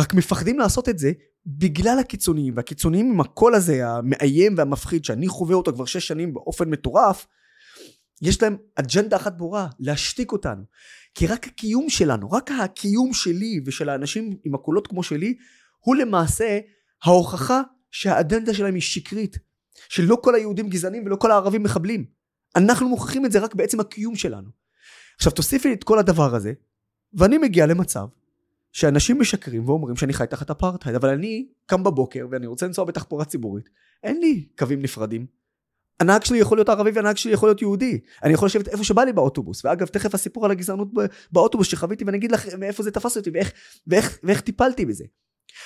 Speaker 2: רק מפחדים לעשות את זה בגלל הקיצוניים, והקיצוניים עם הקול הזה המאיים והמפחיד שאני חווה אותו כבר שש שנים באופן מטורף, יש להם אג'נדה אחת ברורה, להשתיק אותנו. כי רק הקיום שלנו, רק הקיום שלי ושל האנשים עם הקולות כמו שלי, הוא למעשה ההוכחה שהאג'נדה שלהם היא שקרית. שלא כל היהודים גזענים ולא כל הערבים מחבלים. אנחנו מוכיחים את זה רק בעצם הקיום שלנו. עכשיו תוסיפי את כל הדבר הזה, ואני מגיע למצב שאנשים משקרים ואומרים שאני חי תחת אפרטהייד, אבל אני קם בבוקר ואני רוצה לנסוע בתחבורה ציבורית, אין לי קווים נפרדים. הנהג שלי יכול להיות ערבי והנהג שלי יכול להיות יהודי. אני יכול לשבת איפה שבא לי באוטובוס. ואגב, תכף הסיפור על הגזענות באוטובוס שחוויתי ואני אגיד לך מאיפה זה תפס אותי ואיך, ואיך, ואיך טיפלתי בזה.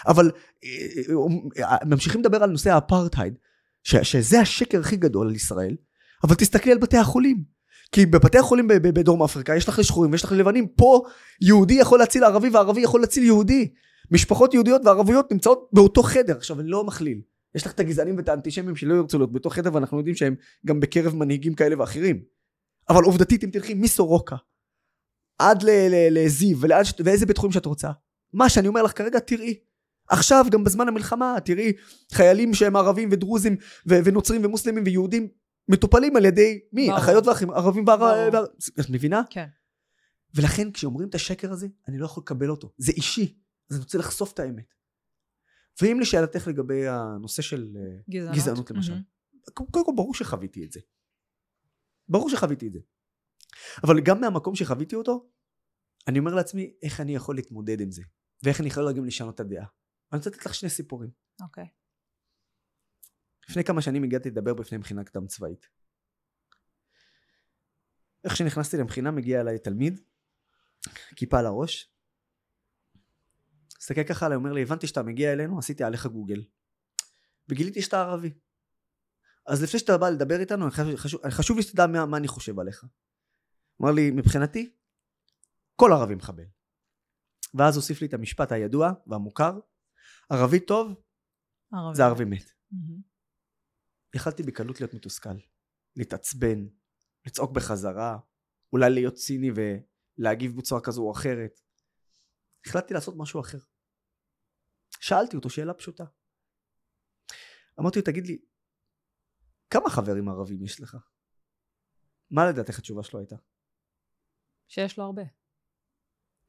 Speaker 2: אבל אה, אה, ממשיכים לדבר על נושא האפרטהייד, ש, שזה השקר הכי גדול על ישראל, אבל תסתכלי על בתי החולים. כי בבתי החולים בדרום אפריקה יש לך לשחורים ויש לך לבנים, פה יהודי יכול להציל ערבי וערבי יכול להציל יהודי. משפחות יהודיות וערביות נמצאות באותו חדר. עכשיו אני לא מכליל. יש לך את הגזענים ואת האנטישמים שלא ירצו להיות בתוך חדר ואנחנו יודעים שהם גם בקרב מנהיגים כאלה ואחרים. אבל עובדתית אם תלכי מסורוקה עד לזיו ואיזה בית חולים שאת רוצה. מה שאני אומר לך כרגע תראי. עכשיו גם בזמן המלחמה תראי חיילים שהם ערבים ודרוזים ונוצרים ומוסלמים ויהודים מטופלים על ידי מי? אחיות ואחים ערבים וער...
Speaker 1: ברור.
Speaker 2: וער... את מבינה?
Speaker 1: כן.
Speaker 2: ולכן כשאומרים את השקר הזה אני לא יכול לקבל אותו זה אישי אז אני רוצה לחשוף את האמת. ואם לשאלתך לגבי הנושא של אה,
Speaker 1: גזענות.
Speaker 2: גזענות למשל
Speaker 1: מהמם.
Speaker 2: קודם כל ברור שחוויתי את זה. ברור שחוויתי את זה. אבל גם מהמקום שחוויתי אותו, אני אומר לעצמי, איך אני יכול להתמודד עם זה? ואיך אני יכול גם לשנות את הדעה? אני רוצה לתת לך שני סיפורים.
Speaker 1: אוקיי.
Speaker 2: לפני כמה שנים הגעתי לדבר בפני מכינה קדם צבאית. איך שנכנסתי למכינה מגיע אליי תלמיד, כיפה על הראש, מסתכל ככה עליי, אומר לי, הבנתי שאתה מגיע אלינו, עשיתי עליך גוגל. וגיליתי שאתה ערבי. אז לפני שאתה בא לדבר איתנו, חשוב, חשוב, חשוב לי שתדע מה, מה אני חושב עליך. אמר לי, מבחינתי, כל ערבי מחבל. ואז הוסיף לי את המשפט הידוע והמוכר, ערבי טוב
Speaker 1: ערבי.
Speaker 2: זה ערבי מת.
Speaker 1: מהמם.
Speaker 2: יכלתי בקלות להיות מתוסכל, להתעצבן, לצעוק בחזרה, אולי להיות ציני ולהגיב בצורה כזו או אחרת. החלטתי לעשות משהו אחר. שאלתי אותו שאלה פשוטה. אמרתי לו, תגיד לי, כמה חברים ערבים יש לך? מה לדעתך התשובה שלו הייתה?
Speaker 1: שיש לו הרבה.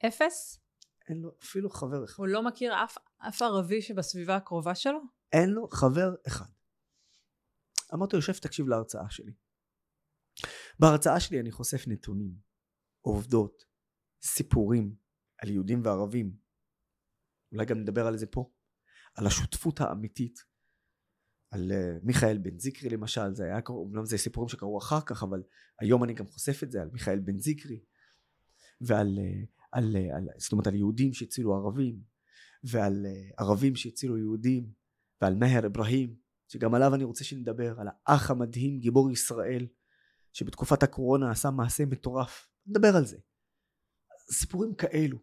Speaker 1: אפס?
Speaker 2: אין לו אפילו חבר אחד.
Speaker 1: הוא לא מכיר אף, אף ערבי שבסביבה הקרובה שלו?
Speaker 2: אין לו חבר אחד. אמרתי לו, שב תקשיב להרצאה שלי. בהרצאה שלי אני חושף נתונים, עובדות, סיפורים על יהודים וערבים. אולי גם נדבר על זה פה. על השותפות האמיתית. על uh, מיכאל בן זיקרי למשל, זה היה, אומנם זה סיפורים שקרו אחר כך, אבל היום אני גם חושף את זה על מיכאל בן זיקרי. ועל uh, על, uh, על, זאת אומרת על יהודים שהצילו ערבים, ועל ערבים שהצילו יהודים, ועל מאהר אברהים, שגם עליו אני רוצה שנדבר, על האח המדהים, גיבור ישראל, שבתקופת הקורונה עשה מעשה מטורף. נדבר על זה. סיפורים כאלו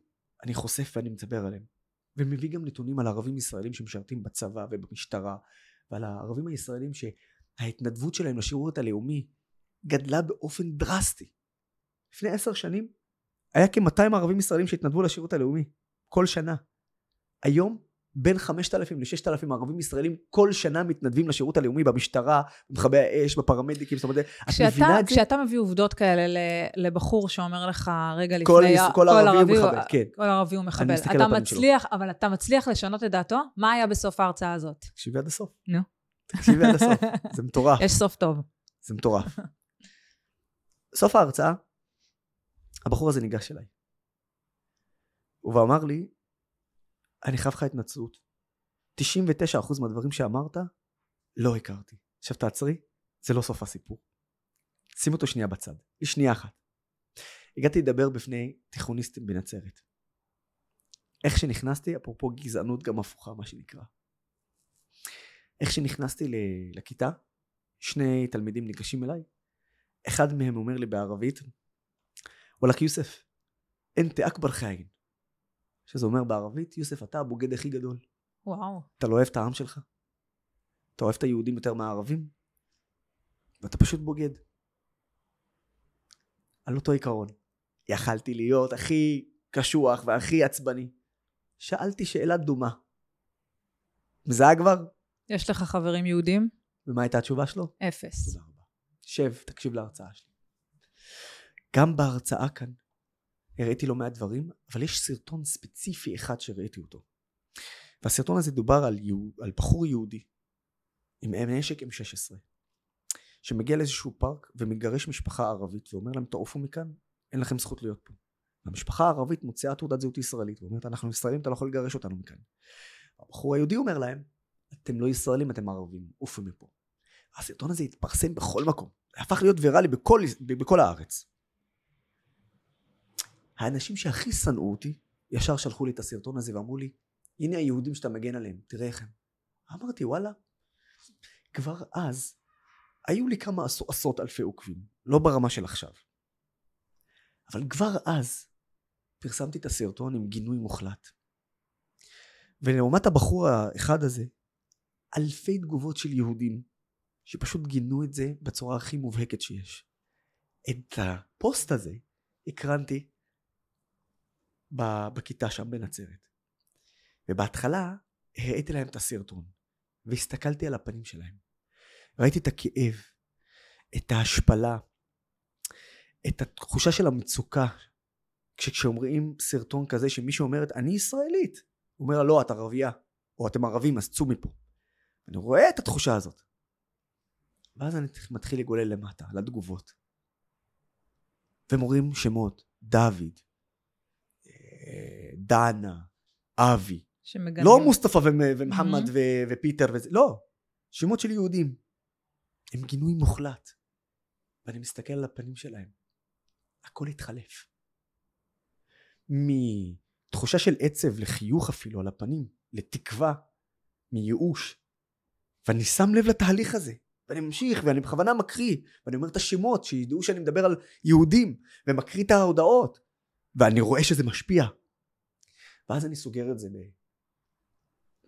Speaker 2: אני חושף ואני מדבר עליהם. ומביא גם נתונים על ערבים ישראלים שמשרתים בצבא ובמשטרה, ועל הערבים הישראלים שההתנדבות שלהם לשירות הלאומי גדלה באופן דרסטי. לפני עשר שנים היה כ-200 ערבים ישראלים שהתנדבו לשירות הלאומי כל שנה. היום בין 5,000 ל-6,000 ערבים ישראלים כל שנה מתנדבים לשירות הלאומי במשטרה, במכבי האש, בפרמדיקים, זאת אומרת, את מבינה את זה?
Speaker 1: כשאתה מביא עובדות כאלה לבחור שאומר לך רגע לפני...
Speaker 2: כל,
Speaker 1: ה-
Speaker 2: כל ערבי הוא מחבל, כן.
Speaker 1: כל ערבי הוא מחבל. אתה
Speaker 2: על הפנים שלו.
Speaker 1: מצליח, אבל אתה מצליח לשנות את דעתו? מה היה בסוף ההרצאה הזאת?
Speaker 2: תקשיבי עד הסוף.
Speaker 1: נו.
Speaker 2: תקשיבי עד הסוף, (laughs) זה מטורף,
Speaker 1: יש סוף טוב.
Speaker 2: זה מטורף. סוף ההרצאה, הבחור הזה ניגש אליי. ואמר לי, אני חייב לך התנצלות. 99% מהדברים שאמרת, לא הכרתי. עכשיו תעצרי, זה לא סוף הסיפור. שים אותו שנייה בצד. שנייה אחת. הגעתי לדבר בפני תיכוניסטים בנצרת. איך שנכנסתי, אפרופו גזענות גם הפוכה, מה שנקרא. איך שנכנסתי לכיתה, שני תלמידים ניגשים אליי, אחד מהם אומר לי בערבית, וואלכ יוסף, אנטה אכבר חיין. שזה אומר בערבית, יוסף, אתה הבוגד הכי גדול.
Speaker 1: וואו.
Speaker 2: אתה לא אוהב את העם שלך? אתה אוהב את היהודים יותר מהערבים? ואתה פשוט בוגד. על אותו עיקרון. יכלתי להיות הכי קשוח והכי עצבני. שאלתי שאלה דומה. מזהה כבר?
Speaker 1: יש לך חברים יהודים?
Speaker 2: ומה הייתה התשובה שלו?
Speaker 1: אפס.
Speaker 2: תודה רבה. שב, תקשיב להרצאה שלי. גם בהרצאה כאן הראיתי לא מעט דברים, אבל יש סרטון ספציפי אחד שראיתי אותו. והסרטון הזה דובר על, יהוד, על בחור יהודי עם נשק M16 שמגיע לאיזשהו פארק ומגרש משפחה ערבית ואומר להם תעופו מכאן, אין לכם זכות להיות פה. המשפחה הערבית מוציאה תעודת זהות ישראלית ואומרת אנחנו ישראלים אתה לא יכול לגרש אותנו מכאן. הבחור היהודי אומר להם אתם לא ישראלים אתם ערבים עופו מפה. הסרטון הזה התפרסם בכל מקום הפך להיות ויראלי בכל, בכל הארץ. האנשים שהכי שנאו אותי ישר שלחו לי את הסרטון הזה ואמרו לי הנה היהודים שאתה מגן עליהם תראה איך הם. אמרתי וואלה כבר אז היו לי כמה עשרות אלפי עוקבים לא ברמה של עכשיו אבל כבר אז פרסמתי את הסרטון עם גינוי מוחלט. ולעומת הבחור האחד הזה, אלפי תגובות של יהודים שפשוט גינו את זה בצורה הכי מובהקת שיש. את הפוסט הזה הקרנתי בכיתה שם בנצרת. ובהתחלה הראיתי להם את הסרטון, והסתכלתי על הפנים שלהם. ראיתי את הכאב, את ההשפלה, את התחושה של המצוקה כשאומרים סרטון כזה שמישהו אומרת אני ישראלית הוא אומר לא את ערבייה או אתם ערבים אז צאו מפה אני רואה את התחושה הזאת ואז אני מתחיל לגולל למטה לתגובות והם אומרים שמות דוד דנה אבי שמגנים. לא מוסטפא ומחמד mm-hmm. ופיטר וזה לא שמות של יהודים הם גינוי מוחלט ואני מסתכל על הפנים שלהם הכל התחלף. מתחושה של עצב לחיוך אפילו על הפנים, לתקווה, מייאוש. ואני שם לב לתהליך הזה, ואני ממשיך, ואני בכוונה מקריא, ואני אומר את השמות, שידעו שאני מדבר על יהודים, ומקריא את ההודעות, ואני רואה שזה משפיע. ואז אני סוגר את זה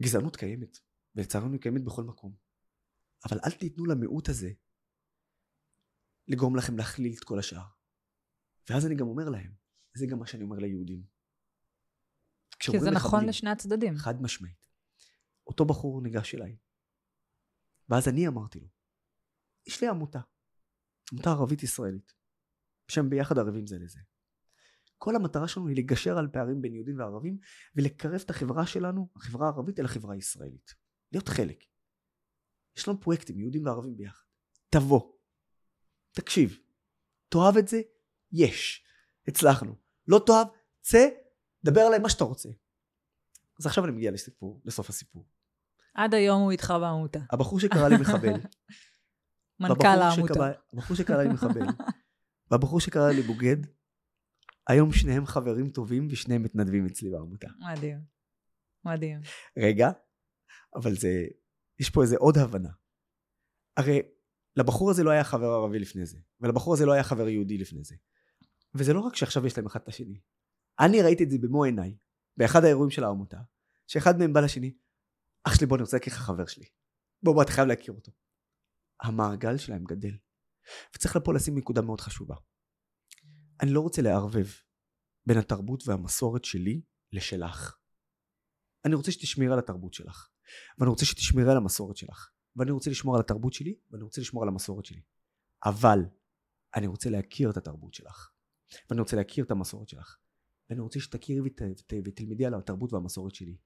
Speaker 2: בגזענות קיימת, ולצערנו היא קיימת בכל מקום. אבל אל תיתנו למיעוט הזה לגרום לכם להכליל את כל השאר. ואז אני גם אומר להם, זה גם מה שאני אומר ליהודים.
Speaker 1: כי זה נכון לשני הצדדים.
Speaker 2: חד משמעית. אותו בחור ניגש אליי, ואז אני אמרתי לו, יש לי עמותה, עמותה ערבית ישראלית, שהם ביחד ערבים זה לזה. כל המטרה שלנו היא לגשר על פערים בין יהודים וערבים ולקרב את החברה שלנו, החברה הערבית אל החברה הישראלית. להיות חלק. יש לנו פרויקטים, יהודים וערבים ביחד. תבוא, תקשיב, תאהב את זה, יש, הצלחנו. לא תאהב, צא, דבר עליי מה שאתה רוצה. אז עכשיו אני מגיע לסיפור, לסוף הסיפור.
Speaker 1: עד היום הוא איתך בעמותה.
Speaker 2: הבחור שקרא לי מחבל. (laughs)
Speaker 1: מנכ"ל העמותה.
Speaker 2: הבחור שקרא לי מחבל, והבחור שקרא לי בוגד, היום שניהם חברים טובים ושניהם מתנדבים אצלי בעמותה.
Speaker 1: מדהים. מדהים.
Speaker 2: רגע, אבל זה, יש פה איזה עוד הבנה. הרי לבחור הזה לא היה חבר ערבי לפני זה, ולבחור הזה לא היה חבר יהודי לפני זה. וזה לא רק שעכשיו יש להם אחד את השני. אני ראיתי את זה במו עיניי, באחד האירועים של העמותה, שאחד מהם בא לשני, אח שלי בוא אני רוצה להכיר לך חבר שלי. בוא בוא אתה חייב להכיר אותו. המעגל שלהם גדל. וצריך לפה לשים נקודה מאוד חשובה. אני לא רוצה לערבב בין התרבות והמסורת שלי לשלך. אני רוצה שתשמרי על התרבות שלך, ואני רוצה שתשמרי על המסורת שלך, ואני רוצה לשמור על התרבות שלי, ואני רוצה לשמור על המסורת שלי. אבל אני רוצה להכיר את התרבות שלך. ואני רוצה להכיר את המסורת שלך. ואני רוצה שתכירי ות, ות, ותלמדי על התרבות והמסורת שלי.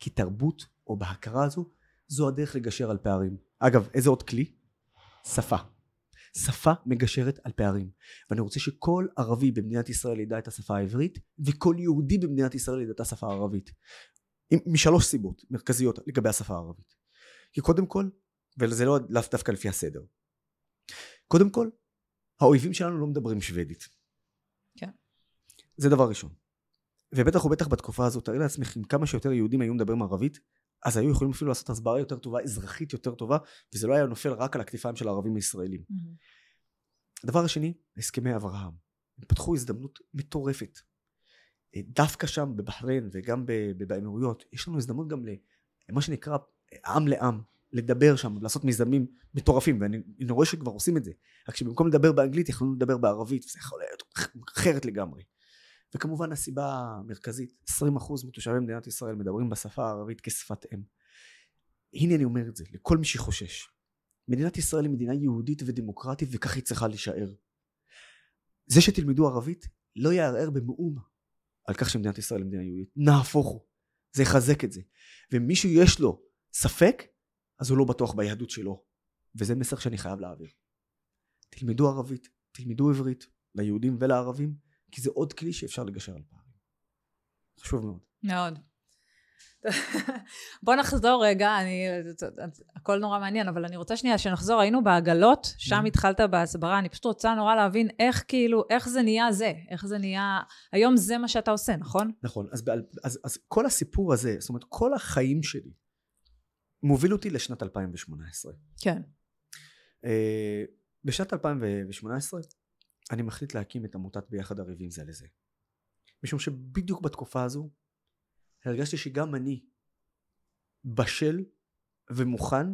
Speaker 2: כי תרבות, או בהכרה הזו, זו הדרך לגשר על פערים. אגב, איזה עוד כלי? שפה. שפה מגשרת על פערים. ואני רוצה שכל ערבי במדינת ישראל ידע את השפה העברית, וכל יהודי במדינת ישראל ידע את השפה הערבית. משלוש סיבות מרכזיות לגבי השפה הערבית. כי קודם כל, וזה לא לאו דווקא לפי הסדר. קודם כל, האויבים שלנו לא מדברים שוודית.
Speaker 1: כן.
Speaker 2: זה דבר ראשון. ובטח ובטח בתקופה הזאת, תארי לעצמך, אם כמה שיותר יהודים היו מדברים ערבית, אז היו יכולים אפילו לעשות הסברה יותר טובה, אזרחית יותר טובה, וזה לא היה נופל רק על הכתפיים של הערבים הישראלים. הדבר השני, הסכמי אברהם. הם פתחו הזדמנות מטורפת. אה, דווקא שם בבחריין וגם באמירויות, יש לנו הזדמנות גם למה שנקרא עם לעם, לדבר שם, לעשות מיזמים מטורפים, ואני רואה שכבר עושים את זה. רק שבמקום לדבר באנגלית יכולנו לדבר בערבית, וזה יכול להיות אחרת לגמרי. וכמובן הסיבה המרכזית, 20% מתושבי מדינת ישראל מדברים בשפה הערבית כשפת אם. הנה אני אומר את זה לכל מי שחושש. מדינת ישראל היא מדינה יהודית ודמוקרטית וכך היא צריכה להישאר. זה שתלמדו ערבית לא יערער במאום על כך שמדינת ישראל היא מדינה יהודית. נהפוך הוא. זה יחזק את זה. ומישהו יש לו ספק, אז הוא לא בטוח ביהדות שלו. וזה מסר שאני חייב להעביר. תלמדו ערבית, תלמדו עברית, ליהודים ולערבים, כי זה עוד כלי שאפשר לגשר על פערים. חשוב מאוד.
Speaker 1: מאוד. בוא נחזור רגע, אני, הכל נורא מעניין, אבל אני רוצה שנייה שנחזור, היינו בעגלות, שם mm-hmm. התחלת בהסברה, אני פשוט רוצה נורא להבין איך כאילו, איך זה נהיה זה, איך זה נהיה, היום זה מה שאתה עושה, נכון?
Speaker 2: נכון, אז, אז, אז כל הסיפור הזה, זאת אומרת, כל החיים שלי, מוביל אותי לשנת 2018.
Speaker 1: כן.
Speaker 2: Uh, בשנת 2018, אני מחליט להקים את עמותת ביחד ערבים זה לזה. משום שבדיוק בתקופה הזו הרגשתי שגם אני בשל ומוכן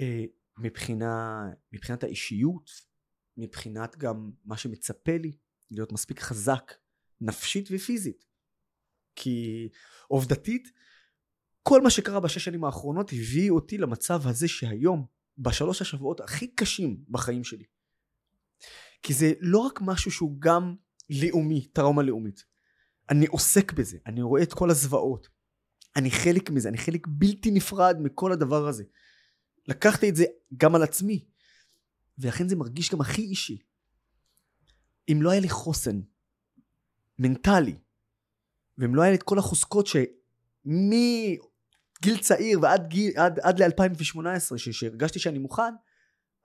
Speaker 2: אה, מבחינה, מבחינת האישיות, מבחינת גם מה שמצפה לי, להיות מספיק חזק נפשית ופיזית. כי עובדתית, כל מה שקרה בשש שנים האחרונות הביא אותי למצב הזה שהיום, בשלוש השבועות הכי קשים בחיים שלי, כי זה לא רק משהו שהוא גם לאומי, טראומה לאומית. אני עוסק בזה, אני רואה את כל הזוועות. אני חלק מזה, אני חלק בלתי נפרד מכל הדבר הזה. לקחתי את זה גם על עצמי, ולכן זה מרגיש גם הכי אישי. אם לא היה לי חוסן מנטלי, ואם לא היה לי את כל החוזקות שמגיל צעיר ועד עד, עד ל-2018, שהרגשתי שאני מוכן,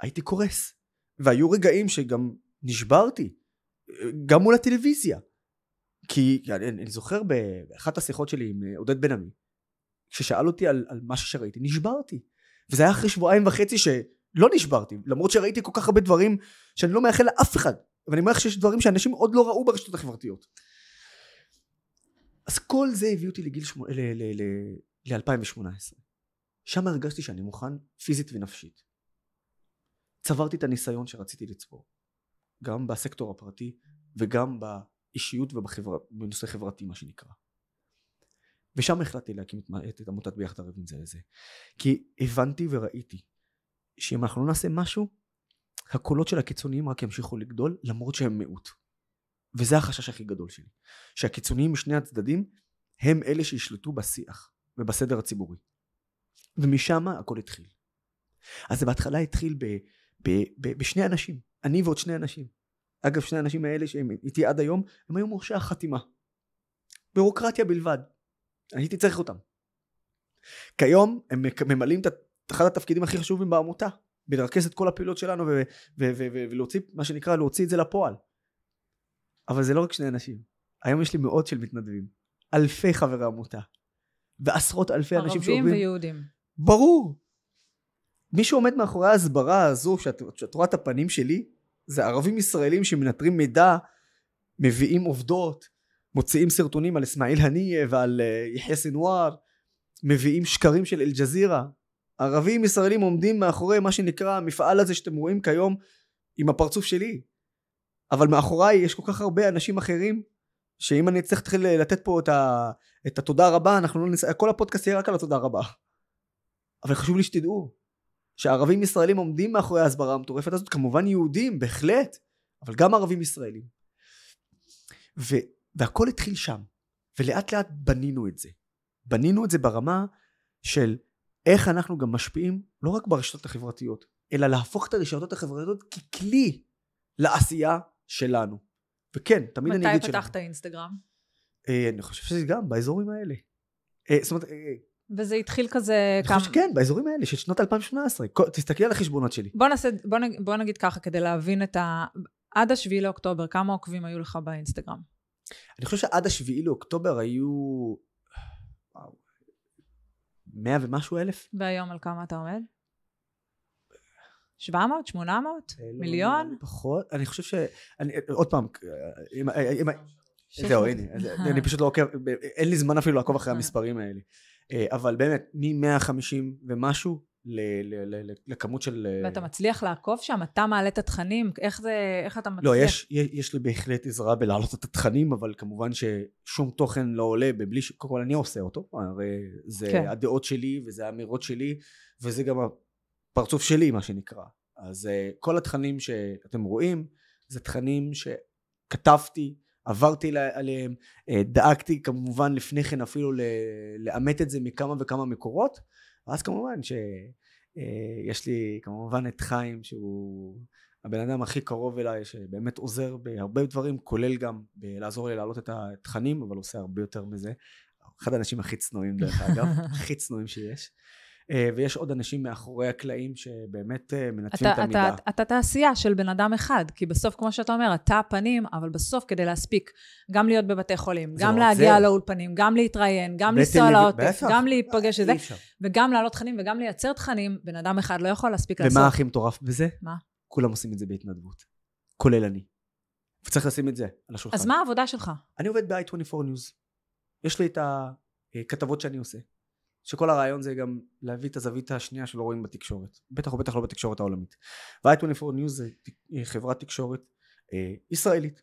Speaker 2: הייתי קורס. והיו רגעים שגם נשברתי, גם מול הטלוויזיה. כי אני, אני זוכר באחת השיחות שלי עם עודד בן עמי, כששאל אותי על, על משהו שראיתי, נשברתי. וזה היה אחרי שבועיים וחצי שלא נשברתי, למרות שראיתי כל כך הרבה דברים שאני לא מאחל לאף אחד. ואני אומר לך שיש דברים שאנשים עוד לא ראו ברשתות החברתיות. אז כל זה הביא אותי לגיל שמונה, ל-2018. שם הרגשתי שאני מוכן פיזית ונפשית. צברתי את הניסיון שרציתי לצבור. גם בסקטור הפרטי וגם באישיות ובנושא חברתי מה שנקרא. ושם החלטתי להקים את, את עמותת ביחד ערבים זה לזה. כי הבנתי וראיתי שאם אנחנו לא נעשה משהו, הקולות של הקיצוניים רק ימשיכו לגדול למרות שהם מיעוט. וזה החשש הכי גדול שלי. שהקיצוניים משני הצדדים הם אלה שישלטו בשיח ובסדר הציבורי. ומשם הכל התחיל. אז זה בהתחלה התחיל ב... ב- ב- בשני אנשים, אני ועוד שני אנשים. אגב, שני האנשים האלה שהם איתי עד היום, הם היו מורשי החתימה. בירוקרטיה בלבד. הייתי צריך אותם. כיום הם ממלאים את אחד התפקידים הכי חשובים בעמותה, בלרכז את כל הפעילות שלנו ולהוציא, מה שנקרא, להוציא את זה לפועל. אבל זה לא רק שני אנשים. היום יש לי מאות של מתנדבים. אלפי חברי עמותה. ועשרות אלפי אנשים
Speaker 1: שעוברים... ערבים ויהודים.
Speaker 2: ברור. מי שעומד מאחורי ההסברה הזו, שאת, שאת רואה את הפנים שלי, זה ערבים ישראלים שמנטרים מידע, מביאים עובדות, מוציאים סרטונים על אסמאעיל הנייה ועל uh, יחיא סנוואר, מביאים שקרים של אל-ג'זירה. ערבים ישראלים עומדים מאחורי מה שנקרא המפעל הזה שאתם רואים כיום עם הפרצוף שלי. אבל מאחוריי יש כל כך הרבה אנשים אחרים, שאם אני אצטרך לתת פה את, ה, את התודה רבה, אנחנו לא נס... כל הפודקאסט יהיה רק על התודה רבה. אבל חשוב לי שתדעו, שערבים ישראלים עומדים מאחורי ההסברה המטורפת הזאת, כמובן יהודים, בהחלט, אבל גם ערבים ישראלים. ו, והכל התחיל שם, ולאט לאט בנינו את זה. בנינו את זה ברמה של איך אנחנו גם משפיעים לא רק ברשתות החברתיות, אלא להפוך את הרשתות החברתיות ככלי לעשייה שלנו. וכן, תמיד אני אגיד
Speaker 1: שלנו. מתי פתחת אינסטגרם?
Speaker 2: אה, אני חושב שזה גם באזורים האלה. אה, זאת אומרת, אה,
Speaker 1: וזה התחיל כזה...
Speaker 2: אני חושב שכן, באזורים האלה של שנות 2018. תסתכלי על החשבונות שלי.
Speaker 1: בוא נעשה, בוא, נ, בוא נגיד ככה, כדי להבין את ה... עד השביעי לאוקטובר, כמה עוקבים היו לך באינסטגרם?
Speaker 2: אני חושב שעד השביעי לאוקטובר היו... מאה ומשהו אלף.
Speaker 1: והיום על כמה אתה עומד? 700? 800?
Speaker 2: אה, לא,
Speaker 1: מיליון?
Speaker 2: לא, פחות, אני חושב ש... אני, עוד פעם, אם, אם, זהו. הנה, אני פשוט לא עוקב, אין לי זמן אפילו לעקוב אחרי
Speaker 1: אה.
Speaker 2: המספרים האלה. אה, אבל באמת, מ-150 ומשהו לכמות של... אה,
Speaker 1: ואתה מצליח לעקוב שם? אתה מעלה את התכנים? איך זה, איך אתה מצליח?
Speaker 2: לא, יש, יש, יש לי בהחלט עזרה בלהעלות את התכנים, אבל כמובן ששום תוכן לא עולה בבלי ש... קודם כל אני עושה אותו, הרי זה
Speaker 1: כן.
Speaker 2: הדעות שלי וזה האמירות שלי, וזה גם הפרצוף שלי, מה שנקרא. אז אה, כל התכנים שאתם רואים, זה תכנים שכתבתי, עברתי עלי- עליהם, אה, דאגתי כמובן לפני כן אפילו לאמת את זה מכמה וכמה מקורות, ואז כמובן שיש לי כמובן את חיים שהוא הבן אדם הכי קרוב אליי שבאמת עוזר בהרבה דברים כולל גם בלעזור לי להעלות את התכנים אבל עושה הרבה יותר מזה. אחד האנשים הכי צנועים דרך אגב (laughs) הכי צנועים שיש. אה, ויש עוד אנשים מאחורי הקלעים שבאמת אה, מנצלים את המידע
Speaker 1: אתה, אתה תעשייה של בן אדם אחד, כי בסוף, כמו שאתה אומר, אתה הפנים, אבל בסוף כדי להספיק גם להיות בבתי חולים,
Speaker 2: זה
Speaker 1: גם
Speaker 2: לא
Speaker 1: להגיע. לאולפנים, גם להתראיין, גם לנסוע לעוטף. גם להיפגש
Speaker 2: אי אפשר.
Speaker 1: וגם להעלות תכנים וגם לייצר תכנים, בן אדם אחד לא יכול להספיק לעשות.
Speaker 2: ומה הכי מטורף בזה?
Speaker 1: מה?
Speaker 2: כולם עושים את זה בהתנדבות כולל אני וצריך לשים את זה על השולחן
Speaker 1: אז מה העבודה שלך?
Speaker 2: אני עובד ב-i24 News. יש לי את הכתבות שאני עושה. שכל הרעיון זה גם להביא את הזווית השנייה שלא רואים בתקשורת. בטח ובטח לא בתקשורת העולמית. ו-i24 News זה תק- חברת תקשורת אה, ישראלית,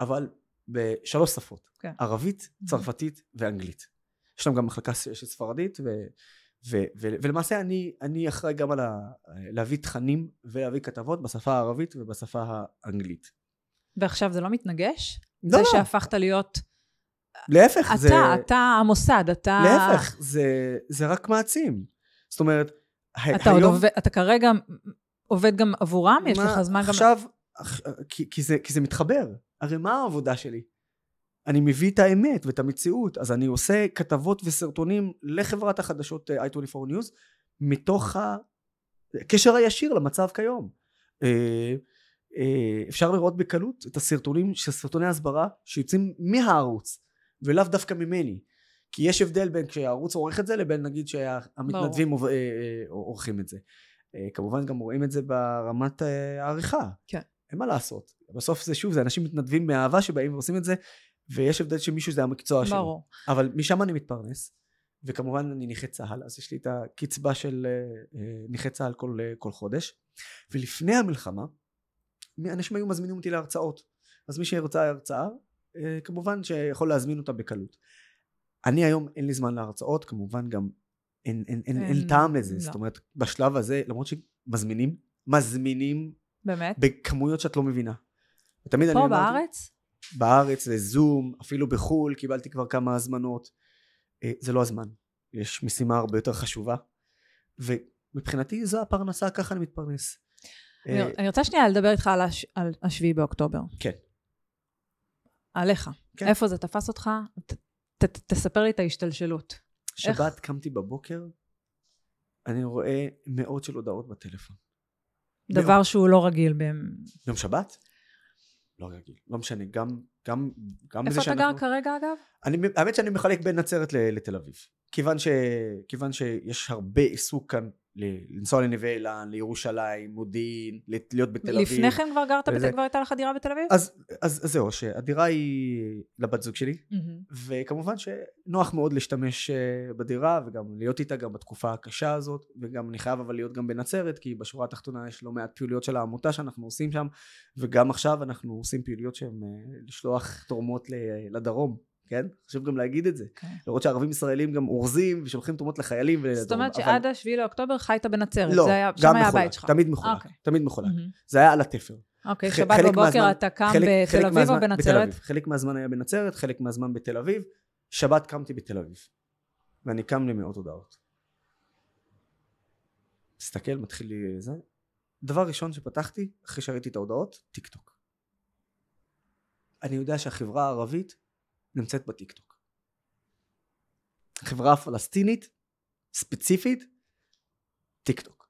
Speaker 2: אבל בשלוש שפות.
Speaker 1: כן.
Speaker 2: ערבית, צרפתית ואנגלית. יש להם גם מחלקה של ספרדית ו... ו- ו- ולמעשה אני, אני אחראי גם על ה- להביא תכנים ולהביא כתבות בשפה הערבית ובשפה האנגלית.
Speaker 1: ועכשיו זה לא מתנגש?
Speaker 2: לא,
Speaker 1: זה
Speaker 2: לא.
Speaker 1: שהפכת להיות...
Speaker 2: להפך,
Speaker 1: אתה,
Speaker 2: זה...
Speaker 1: אתה המוסד, אתה...
Speaker 2: להפך, זה, זה רק מעצים. זאת אומרת,
Speaker 1: אתה עוד
Speaker 2: היום-
Speaker 1: עובד, אתה כרגע עובד גם עבורם? יש לך זמן גם...
Speaker 2: עכשיו, כי, כי, זה, כי זה מתחבר. הרי מה העבודה שלי? אני מביא את האמת ואת המציאות, אז אני עושה כתבות וסרטונים לחברת החדשות אה, i24 News, מתוך הקשר הישיר למצב כיום. אה, אה, אפשר לראות בקלות את הסרטונים של סרטוני הסברה שיוצאים מהערוץ, ולאו דווקא ממני. כי יש הבדל בין כשהערוץ עורך את זה לבין נגיד שהמתנדבים אה, אה, עורכים את זה. אה, כמובן גם רואים את זה ברמת העריכה.
Speaker 1: כן.
Speaker 2: אין מה לעשות. בסוף זה שוב, זה אנשים מתנדבים מאהבה שבאים ועושים את זה, ויש הבדל שמישהו זה המקצוע שלו.
Speaker 1: ברור.
Speaker 2: אבל משם אני מתפרנס, וכמובן אני נכה צה"ל, אז יש לי את הקצבה של נכה צה"ל כל, כל חודש. ולפני המלחמה, אנשים היו מזמינים אותי להרצאות. אז מי שרוצה הרצאה, אה, כמובן שיכול להזמין אותה בקלות. אני היום אין לי זמן להרצאות, כמובן גם אין, אין, אין, אין
Speaker 1: אין-
Speaker 2: טעם לזה.
Speaker 1: לא.
Speaker 2: זאת אומרת, בשלב הזה, למרות שמזמינים, מזמינים
Speaker 1: באמת?
Speaker 2: בכמויות שאת לא מבינה. ותמיד אני
Speaker 1: פה
Speaker 2: אמרתי,
Speaker 1: בארץ?
Speaker 2: בארץ, לזום, אפילו בחו"ל, קיבלתי כבר כמה הזמנות. אה, זה לא הזמן. יש משימה הרבה יותר חשובה. ומבחינתי זו הפרנסה, ככה אני מתפרנס.
Speaker 1: אני
Speaker 2: אה,
Speaker 1: אני רוצה שנייה לדבר איתך על הש- על השביעי באוקטובר.
Speaker 2: כן.
Speaker 1: עליך.
Speaker 2: כן.
Speaker 1: איפה זה תפס אותך? ת- ת- ת- תספר לי את ההשתלשלות. איך?
Speaker 2: שבת קמתי בבוקר, אני רואה מאות של הודעות בטלפון.
Speaker 1: דבר שהוא לא רגיל. בהם.
Speaker 2: יום שבת? לא רגיל. לא משנה, גם, גם, גם בזה
Speaker 1: איפה אתה
Speaker 2: שאנחנו...
Speaker 1: גר כרגע, אגב?
Speaker 2: אני, האמת שאני מחלק בין נצרת לתל אביב. כיוון, ש, כיוון שיש הרבה עיסוק כאן לנסוע לנווה אילן, לירושלים, מודיעין, להיות בתל אביב.
Speaker 1: לפני כן כבר גרת,
Speaker 2: וזה-
Speaker 1: כבר הייתה לך דירה בתל אביב?
Speaker 2: אז, אז, אז זהו, שהדירה היא לבת זוג שלי,
Speaker 1: מהמם.
Speaker 2: וכמובן שנוח מאוד להשתמש אה, בדירה וגם להיות איתה גם בתקופה הקשה הזאת, וגם אני חייב אבל להיות גם בנצרת, כי בשורה התחתונה יש לא מעט פעילויות של העמותה שאנחנו עושים שם, וגם עכשיו אנחנו עושים פעילויות שהן אה, לשלוח תורמות לדרום, כן? חשוב גם להגיד את זה.
Speaker 1: כן.
Speaker 2: לראות שערבים ישראלים גם אורזים ושולחים תרומות לחיילים ולדרום.
Speaker 1: זאת אומרת
Speaker 2: אבל-
Speaker 1: שעד השביעי לאוקטובר חיית בנצרת.
Speaker 2: לא,
Speaker 1: היה-
Speaker 2: גם
Speaker 1: שם היה
Speaker 2: מחולק,
Speaker 1: הבית שלך.
Speaker 2: תמיד מחולק,
Speaker 1: אוקיי.
Speaker 2: תמיד מחולק.
Speaker 1: מהמם.
Speaker 2: זה היה על התפר.
Speaker 1: אוקיי,
Speaker 2: ח-
Speaker 1: שבת בבוקר
Speaker 2: מהזמן-
Speaker 1: אתה קם
Speaker 2: חלק-
Speaker 1: בתל אביב או בנצרת?
Speaker 2: חלק מהזמן היה בנצרת, חלק מהזמן בתל אביב. שבת קמתי בתל אביב. ואני קם למאות הודעות. מסתכל, מתחיל לי זה. דבר ראשון שפתחתי, אחרי שראיתי את ההודעות, טיק טוק. אני יודע שהחברה הערבית נמצאת בטיק טוק. החברה הפלסטינית, ספציפית, טיק טוק.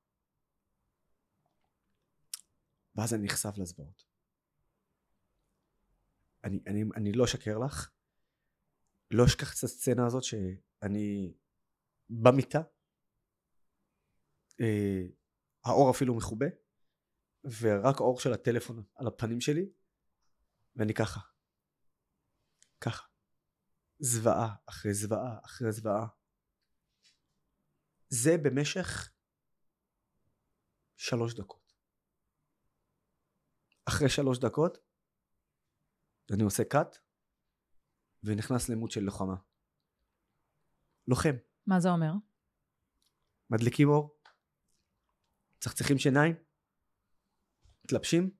Speaker 2: ואז אני נחשף לזוועות. אני, אני, אני לא אשקר לך, לא אשכח את הסצנה הזאת שאני במיטה, אה, האור אפילו מכובה, ורק האור של הטלפון על הפנים שלי, ואני ככה. ככה. זוועה אחרי זוועה אחרי זוועה. זה במשך שלוש דקות. אחרי שלוש דקות אני עושה cut ונכנס למוד של לוחמה. לוחם.
Speaker 1: מה זה אומר?
Speaker 2: מדליקים אור, צחצחים שיניים, מתלבשים,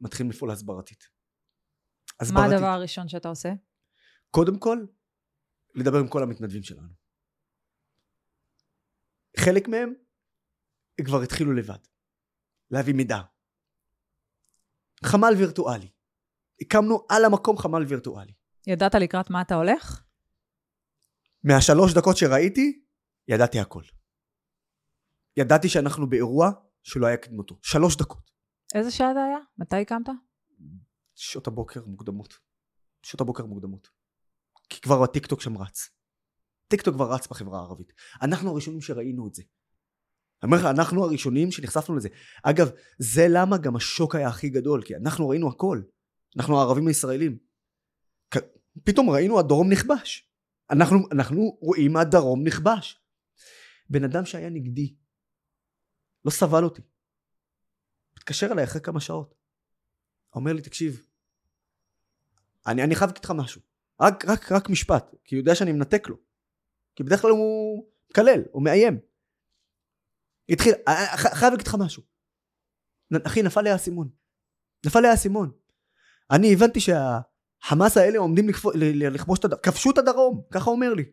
Speaker 2: מתחילים לפעול הסברתית.
Speaker 1: מה
Speaker 2: הסברתית.
Speaker 1: הדבר הראשון שאתה עושה?
Speaker 2: קודם כל, לדבר עם כל המתנדבים שלנו. חלק מהם כבר התחילו לבד, להביא מידע. חמ"ל וירטואלי. הקמנו על המקום חמ"ל וירטואלי.
Speaker 1: ידעת לקראת מה אתה הולך?
Speaker 2: מהשלוש דקות שראיתי, ידעתי הכל. ידעתי שאנחנו באירוע שלא היה כדמותו. שלוש דקות.
Speaker 1: איזה שעה זה היה? מתי הקמת?
Speaker 2: שעות הבוקר מוקדמות. שעות הבוקר מוקדמות. כי כבר הטיקטוק שם רץ. טיקטוק כבר רץ בחברה הערבית. אנחנו הראשונים שראינו את זה. אני אומר לך, אנחנו הראשונים שנחשפנו לזה. אגב, זה למה גם השוק היה הכי גדול, כי אנחנו ראינו הכל. אנחנו הערבים הישראלים. פתאום ראינו הדרום נכבש. אנחנו, אנחנו רואים הדרום נכבש. בן אדם שהיה נגדי, לא סבל אותי. התקשר אליי אחרי כמה שעות. אומר לי, תקשיב, אני, אני חייב להגיד לך משהו. רק, רק, רק משפט, כי הוא יודע שאני מנתק לו. כי בדרך כלל הוא מקלל, הוא מאיים. התחיל, "אה, ח- חייב להגיד לך משהו. אחי, נפל לי האסימון. נפל לי האסימון. אני הבנתי שהחמאס האלה עומדים לכבוש את הדרום, כבשו את הדרום, ככה אומר לי.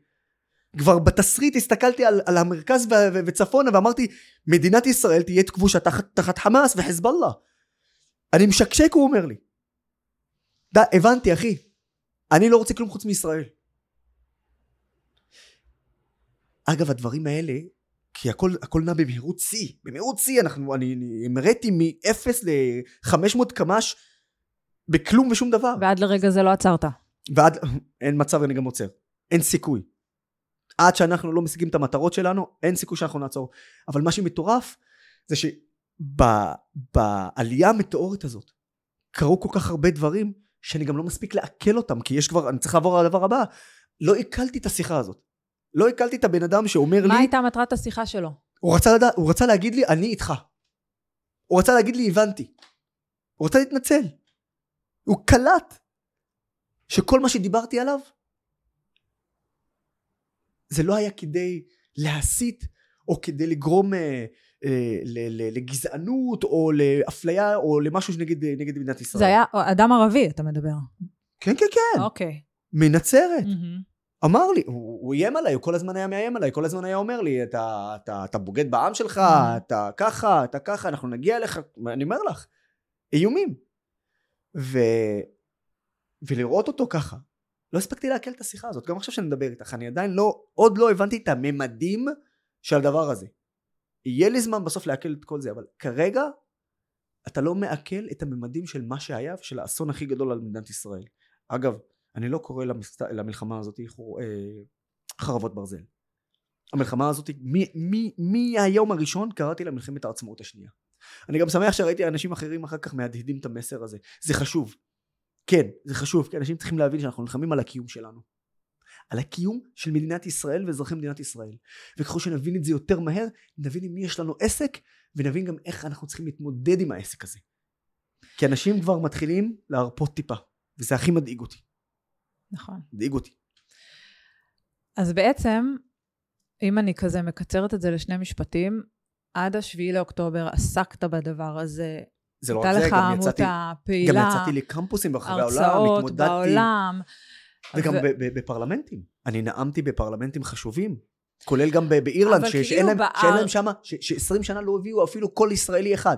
Speaker 2: כבר בתסריט הסתכלתי על, על המרכז ו- ו- וצפונה ואמרתי, מדינת ישראל תהיה כבושה תחת, תחת חמאס וחיזבאללה. אני משקשק, הוא אומר לי. די, הבנתי, אחי. אני לא רוצה כלום חוץ מישראל. אגב, הדברים האלה, כי הכל, הכל נע במהירות שיא. במהירות שיא אנחנו, אני, אני המראתי מ-0 ל-500 קמ"ש בכלום ושום דבר.
Speaker 1: ועד לרגע זה לא עצרת.
Speaker 2: ועד, אין מצב אני גם עוצר. אין סיכוי. עד שאנחנו לא משיגים את המטרות שלנו, אין סיכוי שאנחנו נעצור. אבל מה שמטורף, זה שבעלייה המטאורית הזאת, קרו כל כך הרבה דברים, שאני גם לא מספיק לעכל אותם, כי יש כבר, אני צריך לעבור על הדבר הבא. לא עיכלתי את השיחה הזאת. לא עיכלתי את הבן אדם שאומר
Speaker 1: מה
Speaker 2: לי,
Speaker 1: הייתה מטרת השיחה שלו?
Speaker 2: הוא רצה, לדע, הוא רצה להגיד לי, אני איתך. הוא רצה להגיד לי, הבנתי. הוא רצה להתנצל. הוא קלט שכל מה שדיברתי עליו, זה לא היה כדי להסית, או כדי לגרום אה, אה, לגזענות, או לאפליה, או למשהו נגד, נגד מדינת ישראל.
Speaker 1: זה היה אדם ערבי, אתה מדבר.
Speaker 2: כן, כן, כן.
Speaker 1: אוקיי.
Speaker 2: מנצרת.
Speaker 1: מהמם.
Speaker 2: אמר לי, הוא, הוא איים עליי, הוא כל הזמן היה מאיים עליי, כל הזמן היה אומר לי, אתה, אתה, אתה בוגד בעם שלך,
Speaker 1: Mm.
Speaker 2: אתה ככה, אתה ככה, אנחנו נגיע אליך, אני אומר לך, איומים. ו... ולראות אותו ככה, לא הספקתי לעכל את השיחה הזאת, גם עכשיו שאני מדבר איתך, אני עדיין לא, עוד לא הבנתי את הממדים של הדבר הזה. יהיה לי זמן בסוף לעכל את כל זה, אבל כרגע אתה לא מעכל את הממדים של מה שהיה ושל האסון הכי גדול על מדינת ישראל. אגב, אני לא קורא למסת... למלחמה הזאת. אה, חרבות ברזל. המלחמה הזאת, מהיום הראשון קראתי לה מלחמת העצמאות השנייה. אני גם שמח שראיתי אנשים אחרים אחר כך מהדהדים את המסר הזה. זה חשוב. כן, זה חשוב, כי אנשים צריכים להבין שאנחנו נלחמים על הקיום שלנו. על הקיום של מדינת ישראל ואזרחי מדינת ישראל. וככל שנבין את זה יותר מהר, נבין עם מי יש לנו עסק, ונבין גם איך אנחנו צריכים להתמודד עם העסק הזה. כי אנשים כבר מתחילים להרפות טיפה, וזה הכי מדאיג אותי.
Speaker 1: נכון.
Speaker 2: מדאיג אותי.
Speaker 1: אז בעצם, אם אני כזה מקצרת את זה לשני משפטים, עד השביעי לאוקטובר עסקת בדבר הזה.
Speaker 2: זה לא רק זה, גם יצאתי,
Speaker 1: עמותה
Speaker 2: גם
Speaker 1: פעילה,
Speaker 2: יצאתי לקמפוסים ברחבי העולם,
Speaker 1: הרצאות
Speaker 2: התמודדתי,
Speaker 1: בעולם.
Speaker 2: וגם
Speaker 1: ו-
Speaker 2: ב- ב- בפרלמנטים. אני נאמתי בפרלמנטים חשובים, כולל גם ב- באירלנד, ש- שאין
Speaker 1: כאילו
Speaker 2: להם,
Speaker 1: באר-
Speaker 2: שאין להם שמה, ש-20 שנה לא הביאו אפילו קול ישראלי אחד.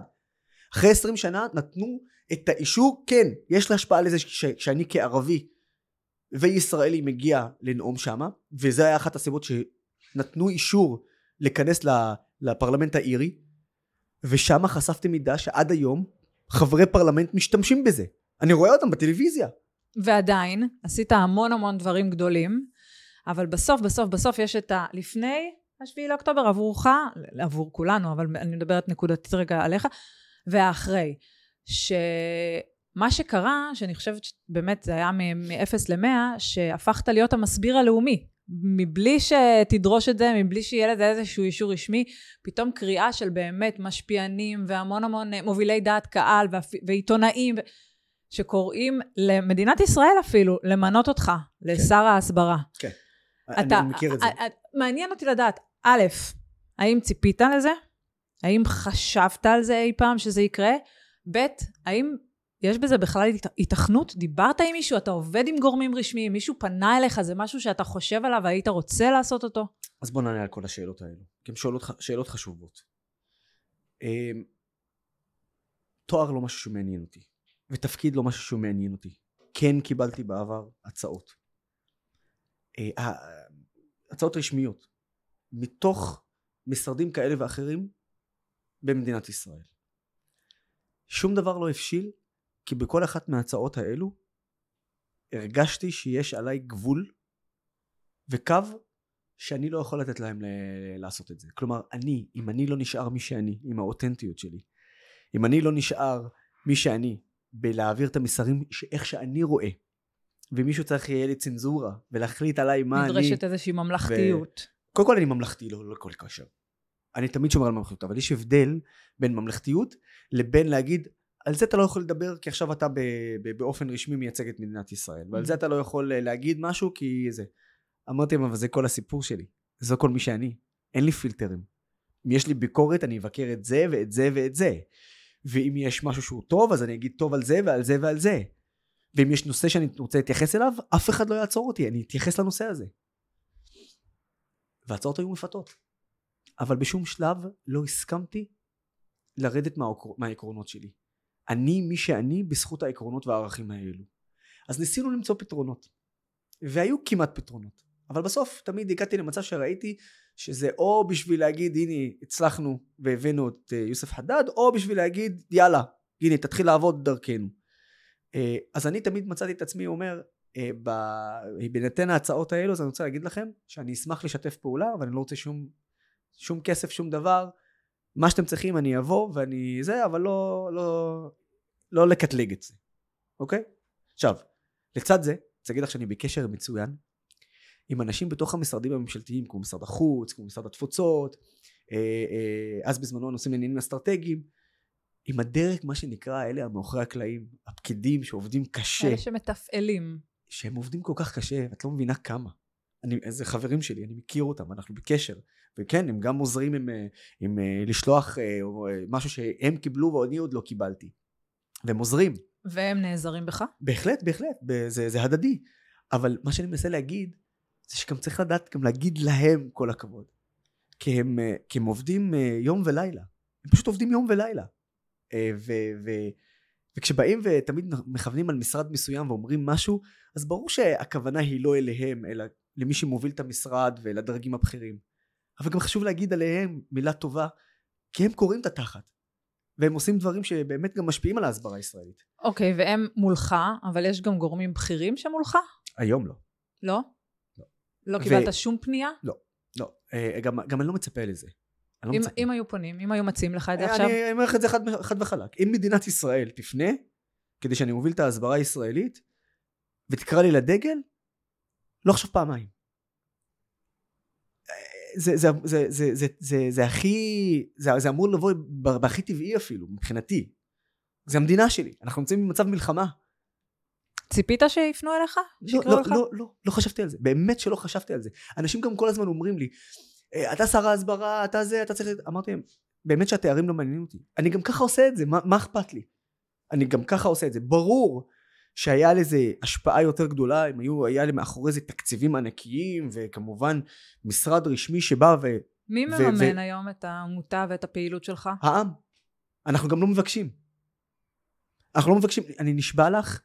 Speaker 2: אחרי 20 שנה נתנו את האישור, כן, יש לה השפעה לזה ש- שאני כערבי וישראלי מגיע לנאום שמה, וזה היה אחת הסיבות שנתנו אישור להיכנס לפרלמנט האירי, ושם חשפתי מידע שעד היום חברי פרלמנט משתמשים בזה. אני רואה אותם בטלוויזיה.
Speaker 1: ועדיין, עשית המון המון דברים גדולים, אבל בסוף, בסוף, בסוף יש את ה... לפני השביעי לאוקטובר עבורך, עבור כולנו, אבל אני מדברת נקודתית רגע עליך, והאחרי. שמה שקרה, שאני חושבת שבאמת זה היה מ-0 ל-100, שהפכת להיות המסביר הלאומי. מבלי שתדרוש את זה, מבלי שיהיה לזה איזשהו אישור רשמי, פתאום קריאה של באמת משפיענים והמון המון מובילי דעת קהל ועיתונאים שקוראים למדינת ישראל אפילו למנות אותך כן. לשר ההסברה.
Speaker 2: כן, אתה, אני מכיר את זה.
Speaker 1: מעניין אותי לדעת, א', האם ציפית לזה? האם חשבת על זה אי פעם שזה יקרה? ב', האם יש בזה בכלל התכנות? דיברת עם מישהו? אתה עובד עם גורמים רשמיים? מישהו פנה אליך? זה משהו שאתה חושב עליו והיית רוצה לעשות אותו?
Speaker 2: אז בוא נענה על כל השאלות האלו, כי הן שאלות, שאלות חשובות. אמ, תואר לא משהו שמעניין אותי, ותפקיד לא משהו שמעניין אותי. כן קיבלתי בעבר הצעות. אה, הצעות רשמיות, מתוך משרדים כאלה ואחרים במדינת ישראל. שום דבר לא הבשיל כי בכל אחת מההצעות האלו הרגשתי שיש עליי גבול וקו שאני לא יכול לתת להם ל- לעשות את זה. כלומר, אני, אם אני לא נשאר מי שאני, עם האותנטיות שלי, אם אני לא נשאר מי שאני בלהעביר את המסרים איך שאני רואה, ומישהו צריך יהיה לי צנזורה ולהחליט עליי מה
Speaker 1: נדרשת
Speaker 2: אני...
Speaker 1: נדרשת איזושהי ממלכתיות.
Speaker 2: ו... קודם כל אני ממלכתי, לא, לא כל קשר. אני תמיד שומר על ממלכתיות, אבל יש הבדל בין ממלכתיות לבין להגיד על זה אתה לא יכול לדבר כי עכשיו אתה ב- ב- באופן רשמי מייצג את מדינת ישראל ועל זה mm-hmm. אתה לא יכול אה, להגיד משהו כי זה אמרתי להם אבל זה כל הסיפור שלי זה כל מי שאני אין לי פילטרים אם יש לי ביקורת אני אבקר את זה ואת זה ואת זה ואם יש משהו שהוא טוב אז אני אגיד טוב על זה ועל זה ועל זה ואם יש נושא שאני רוצה להתייחס אליו אף אחד לא יעצור אותי אני אתייחס לנושא הזה וההצעות היו מפתות אבל בשום שלב לא הסכמתי לרדת מהעקרונות שלי אני מי שאני בזכות העקרונות והערכים האלו. אז ניסינו למצוא פתרונות. והיו כמעט פתרונות. אבל בסוף תמיד הגעתי למצב שראיתי שזה או בשביל להגיד הנה הצלחנו והבאנו את אה, יוסף חדד או בשביל להגיד יאללה הנה תתחיל לעבוד דרכנו. אה, אז אני תמיד מצאתי את עצמי אומר אה, בהינתן ההצעות האלו אז אני רוצה להגיד לכם שאני אשמח לשתף פעולה אבל אני לא רוצה שום, שום כסף שום דבר. מה שאתם צריכים אני אבוא ואני זה אבל לא לא לא לקטלג את זה. אוקיי? עכשיו לצד זה רוצה להגיד לך שאני בקשר מצוין עם אנשים בתוך המשרדים הממשלתיים כמו משרד החוץ כמו משרד התפוצות אה, אה, אז בזמנו הנושאים לעניינים אסטרטגיים. עם הדרג מה שנקרא אלה המאחורי הקלעים הפקידים שעובדים קשה.
Speaker 1: אלה שמתפעלים.
Speaker 2: שהם עובדים כל כך קשה את לא מבינה כמה. אני, זה חברים שלי אני מכיר אותם אנחנו בקשר. וכן הם גם עוזרים עם, אה, עם, עם לשלוח משהו שהם קיבלו ואני עוד לא קיבלתי. והם עוזרים.
Speaker 1: והם נעזרים בך?
Speaker 2: בהחלט בהחלט. זה, זה הדדי. אבל מה שאני מנסה להגיד זה שגם צריך לדעת גם להגיד להם כל הכבוד כי הם, כי הם עובדים יום ולילה הם פשוט עובדים יום ולילה ו, ו, וכשבאים ותמיד מכוונים על משרד מסוים ואומרים משהו אז ברור שהכוונה היא לא אליהם אלא למי שמוביל את המשרד ולדרגים הבכירים אבל גם חשוב להגיד עליהם מילה טובה, כי הם קוראים את התחת. והם עושים דברים שבאמת גם משפיעים על ההסברה הישראלית.
Speaker 1: אוקיי, okay, והם מולך, אבל יש גם גורמים בכירים שמולך?
Speaker 2: היום לא.
Speaker 1: לא?
Speaker 2: לא.
Speaker 1: ו... קיבלת שום פנייה?
Speaker 2: לא, לא. אה, גם, גם אני לא מצפה לזה.
Speaker 1: לא אם, אם היו פונים, אם היו מציעים לך את זה אה, עכשיו?
Speaker 2: אני אומר לך את זה חד, חד וחלק. אם מדינת ישראל תפנה, כדי שאני מוביל את ההסברה הישראלית, ותקרא לי לדגל, לא חשוב פעמיים. זה, זה, זה, זה, זה, זה, זה הכי, זה, זה אמור לבוא בהכי טבעי אפילו, מבחינתי. זה המדינה שלי, אנחנו נמצאים במצב מלחמה.
Speaker 1: ציפית שיפנו אליך?
Speaker 2: לא, לא, לא, לא, לא חשבתי על זה, באמת שלא חשבתי על זה. אנשים גם כל הזמן אומרים לי, אה, אתה שר ההסברה, אתה זה, אתה צריך... אמרתי להם, באמת שהתארים לא מעניינים אותי. אני גם ככה עושה את זה, מה, מה אכפת לי? אני גם ככה עושה את זה. ברור שהיה לזה השפעה יותר גדולה, אם היו, היה לי מאחורי זה תקציבים ענקיים, וכמובן משרד רשמי שבא ו...
Speaker 1: מי מממן ו- היום את העמותה ואת הפעילות שלך?
Speaker 2: העם. אנחנו גם לא מבקשים. אנחנו לא מבקשים, אני נשבע לך,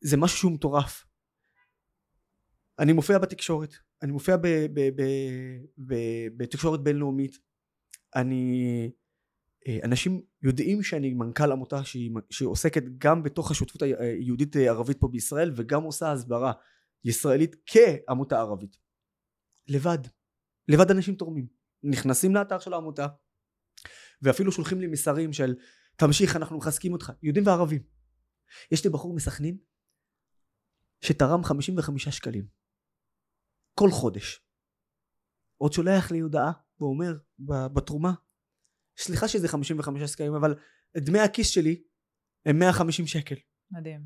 Speaker 2: זה משהו שהוא מטורף. אני מופיע בתקשורת, אני מופיע בתקשורת בינלאומית, אני אה, אנשים יודעים שאני מנכ"ל עמותה שהיא, שעוסקת גם בתוך השותפות היהודית ערבית פה בישראל וגם עושה הסברה ישראלית כעמותה ערבית לבד. לבד אנשים תורמים. נכנסים לאתר של העמותה, ואפילו שולחים לי מסרים של תמשיך אנחנו מחזקים אותך, יהודים וערבים. יש לי בחור מסכנין שתרם 55 שקלים כל חודש. עוד שולח לי הודעה ואומר בתרומה סליחה שזה 55 שקלים אבל דמי הכיס שלי הם 150 שקל.
Speaker 1: מדהים.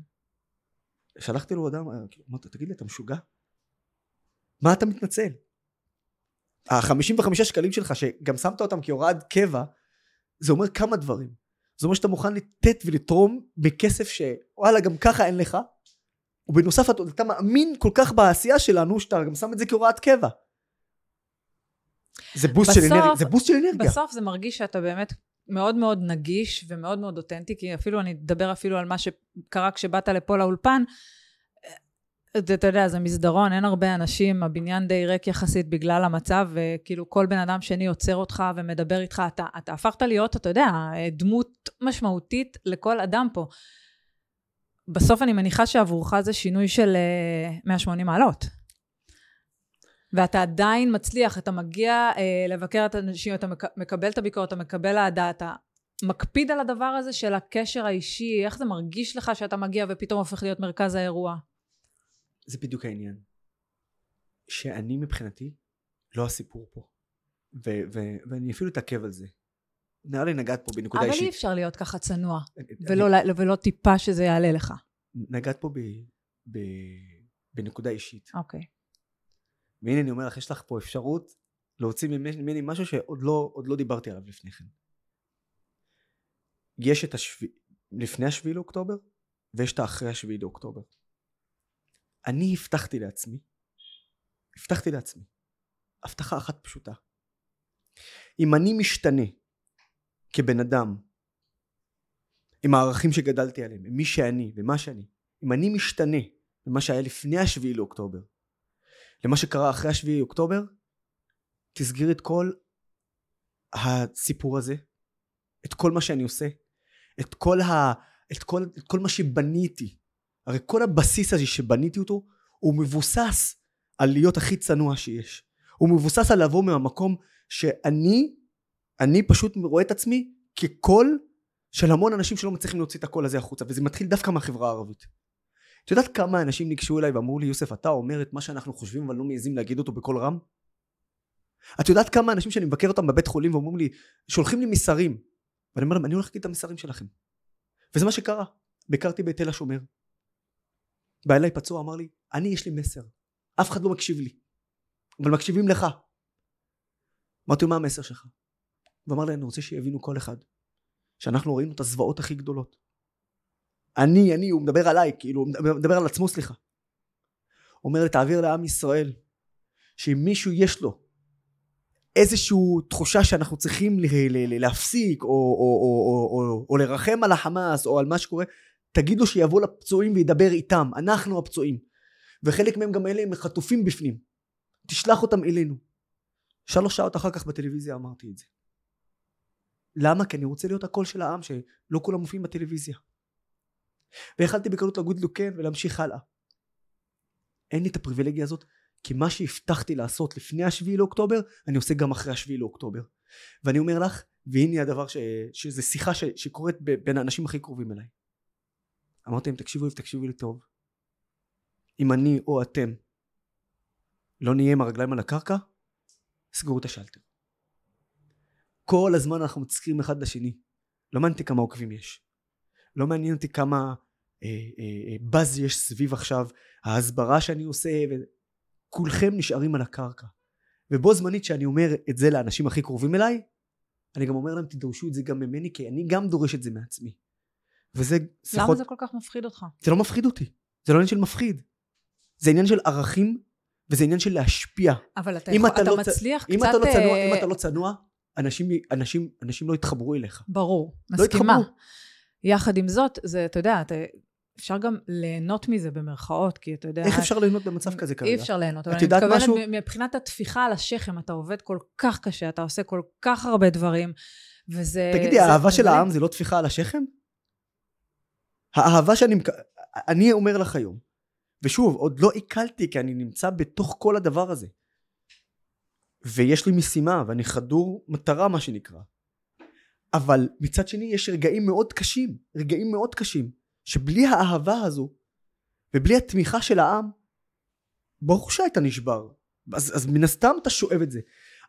Speaker 2: שלחתי לו הודעה, אמרתי תגיד לי אתה משוגע? מה אתה מתנצל? ה-55 שקלים שלך שגם שמת אותם כהוראת קבע זה אומר כמה דברים זה אומר שאתה מוכן לתת ולתרום בכסף שוואלה גם ככה אין לך ובנוסף אתה, אתה מאמין כל כך בעשייה שלנו שאתה גם שם את זה כהוראת קבע. זה בוסט בסוף, של אנרגיה זה בוסט של אנרגיה.
Speaker 1: בסוף זה מרגיש שאתה באמת מאוד מאוד נגיש ומאוד מאוד אותנטי כי אפילו אני אדבר אפילו על מה שקרה כשבאת לפה לאולפן. אתה, אתה יודע, זה מסדרון, אין הרבה אנשים, הבניין די ריק יחסית בגלל המצב, וכאילו כל בן אדם שני עוצר אותך ומדבר איתך, אתה, אתה הפכת להיות, אתה יודע, דמות משמעותית לכל אדם פה. בסוף אני מניחה שעבורך זה שינוי של 180 אה, מעלות. ואתה עדיין מצליח, אתה מגיע אה, לבקר את האנשים, אתה מק, מקבל את הביקורת, אתה מקבל אהדה, אתה מקפיד על הדבר הזה של הקשר האישי, איך זה מרגיש לך שאתה מגיע ופתאום הופך להיות מרכז האירוע?
Speaker 2: זה בדיוק העניין. שאני מבחינתי לא הסיפור פה. ו- ו- ואני אפילו אתעכב על זה. נראה לי נגעת פה בנקודה
Speaker 1: אבל
Speaker 2: אישית.
Speaker 1: אבל אי אפשר להיות ככה צנוע, ולא, אני... ולא טיפה שזה יעלה לך.
Speaker 2: נגעת פה ב- ב- בנקודה אישית.
Speaker 1: אוקיי. Okay.
Speaker 2: והנה אני אומר לך, יש לך פה אפשרות להוציא ממני משהו שעוד לא, לא דיברתי עליו לפני כן. יש את השב... לפני השביעי לאוקטובר, ויש את האחרי השביעי לאוקטובר. אני הבטחתי לעצמי, הבטחתי לעצמי, הבטחה אחת פשוטה. אם אני משתנה כבן אדם, עם הערכים שגדלתי עליהם, עם מי שאני ומה שאני, אם אני משתנה ממה שהיה לפני השביעי לאוקטובר, למה שקרה אחרי השביעי לאוקטובר, תסגרי את כל הסיפור הזה, את כל מה שאני עושה, את כל, ה, את כל, את כל מה שבניתי. הרי כל הבסיס הזה שבניתי אותו הוא מבוסס על להיות הכי צנוע שיש. הוא מבוסס על לבוא מהמקום שאני אני פשוט רואה את עצמי כקול של המון אנשים שלא מצליחים להוציא את הקול הזה החוצה וזה מתחיל דווקא מהחברה הערבית. את יודעת כמה אנשים ניגשו אליי ואמרו לי יוסף אתה אומר את מה שאנחנו חושבים אבל לא מעזים להגיד אותו בקול רם? את יודעת כמה אנשים שאני מבקר אותם בבית חולים ואומרים לי שולחים לי מסרים. ואני אומר להם אני הולך להגיד את המסרים שלכם. וזה מה שקרה. ביקרתי בתל השומר. בא אליי פצוע אמר לי אני יש לי מסר. אף אחד לא מקשיב לי. אבל מקשיבים לך. אמרתי מה המסר שלך הוא אמר לי אני רוצה שיבינו כל אחד שאנחנו ראינו את הזוועות הכי גדולות אני אני הוא מדבר עליי כאילו הוא מדבר על עצמו סליחה אומר לי תעביר לעם ישראל שאם מישהו יש לו איזושהי תחושה שאנחנו צריכים להפסיק או, או, או, או, או, או לרחם על החמאס או על מה שקורה תגיד לו שיבוא לפצועים וידבר איתם, אנחנו הפצועים. וחלק מהם גם אלה הם חטופים בפנים. תשלח אותם אלינו. שלוש שעות אחר כך בטלוויזיה אמרתי את זה. למה? כי אני רוצה להיות הקול של העם שלא כולם מופיעים בטלוויזיה. ויכלתי בקלות להגיד לו כן ולהמשיך הלאה. אין לי את הפריבילגיה הזאת כי מה שהבטחתי לעשות לפני השביעי לאוקטובר אני עושה גם אחרי השביעי לאוקטובר. ואני אומר לך והנה הדבר ש... שזה שיחה ש... שקורית בין האנשים הכי קרובים אליי. אמרתי להם תקשיבו לי ותקשיבו לי טוב אם אני או אתם לא נהיה עם הרגליים על הקרקע סגרו את השלטר כל הזמן אנחנו מצחיקים אחד לשני לא מעניין אותי כמה עוקבים יש לא מעניין אותי כמה אה, אה, אה, באז יש סביב עכשיו ההסברה שאני עושה וכולכם נשארים על הקרקע ובו זמנית שאני אומר את זה לאנשים הכי קרובים אליי אני גם אומר להם תדרשו את זה גם ממני כי אני גם דורש את זה מעצמי וזה
Speaker 1: שיחות... למה זה כל כך מפחיד אותך?
Speaker 2: זה לא מפחיד אותי. זה לא עניין של מפחיד. זה עניין של ערכים, וזה עניין של להשפיע.
Speaker 1: אבל אתה, יכול, אתה, אתה לא מצליח
Speaker 2: אם
Speaker 1: קצת...
Speaker 2: אתה לא צנוע, אם אתה לא צנוע, אנשים, אנשים, אנשים לא יתחברו אליך.
Speaker 1: ברור, לא מסכימה. יתחברו. יחד עם זאת, זה, אתה יודע, אתה, אפשר גם ליהנות מזה במרכאות, כי אתה יודע...
Speaker 2: איך אפשר ליהנות במצב כזה כרגע?
Speaker 1: אי אפשר ליהנות, אבל אני מתכוונת משהו... מבחינת הטפיחה על השכם, אתה עובד כל כך קשה, אתה עושה כל כך הרבה דברים, וזה...
Speaker 2: תגידי, האהבה של העם זה לא טפיחה על השכם? האהבה שאני, אני אומר לך היום, ושוב, עוד לא עיכלתי כי אני נמצא בתוך כל הדבר הזה. ויש לי משימה ואני חדור מטרה מה שנקרא. אבל מצד שני יש רגעים מאוד קשים רגעים מאוד קשים שבלי האהבה הזו ובלי התמיכה של העם ברור שהיית נשבר. אז, אז מן הסתם אתה שואב את זה.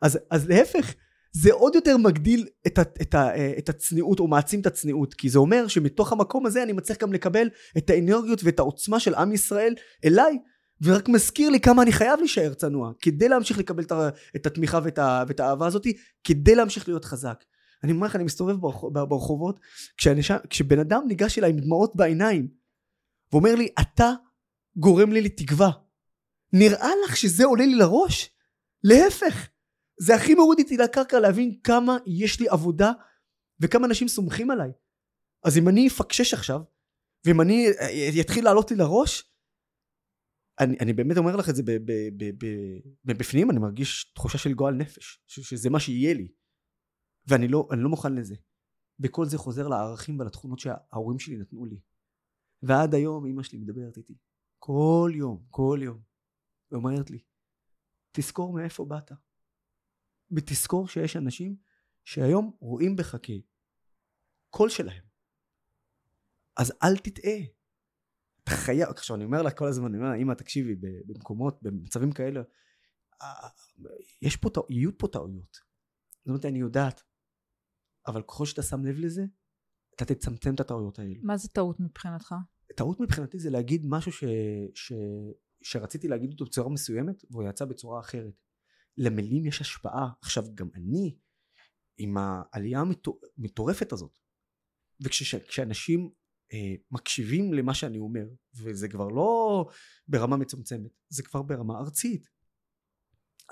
Speaker 2: אז, אז להפך זה עוד יותר מגדיל את, ה, את, ה, את הצניעות או מעצים את הצניעות כי זה אומר שמתוך המקום הזה אני מצליח גם לקבל את האנרגיות ואת העוצמה של עם ישראל אליי ורק מזכיר לי כמה אני חייב להישאר צנוע. כדי להמשיך לקבל את התמיכה ואת, ה, ואת האהבה הזאתי כדי להמשיך להיות חזק. אני אומר לך אני מסתובב ברחובות כשאני, כשבן אדם ניגש אליי עם דמעות בעיניים ואומר לי אתה גורם לי לתקווה. נראה לך שזה עולה לי לראש? להפך. זה הכי מוריד איתי לקרקע להבין כמה יש לי עבודה וכמה אנשים סומכים עליי. אז אם אני אפקשש עכשיו ואם אני יתחיל לעלות לי לראש אני, אני באמת אומר לך את זה בפנים אני מרגיש תחושה של גועל נפש שזה מה שיהיה לי. ואני לא, לא מוכן לזה. וכל זה חוזר לערכים ולתכונות שההורים שלי נתנו לי. ועד היום אמא שלי מדברת איתי. כל יום כל יום. ואומרת לי תזכור מאיפה באת. ותזכור שיש אנשים שהיום רואים בך כקול שלהם. אז אל תטעה אתה חייב עכשיו אני אומר לה כל הזמן אני אומר לה אמא תקשיבי במקומות במצבים כאלה יש פה יהיו פה טעויות. זאת אומרת אני יודעת אבל ככל שאתה שם לב לזה אתה תצמצם את הטעויות האלו.
Speaker 1: מה זה טעות מבחינתך?
Speaker 2: טעות מבחינתי זה להגיד משהו ש... ש... שרציתי להגיד אותו בצורה מסוימת והוא יצא בצורה אחרת. למילים יש השפעה. עכשיו גם אני עם העלייה המטורפת הזאת וכשאנשים אה, מקשיבים למה שאני אומר וזה כבר לא ברמה מצומצמת זה כבר ברמה ארצית.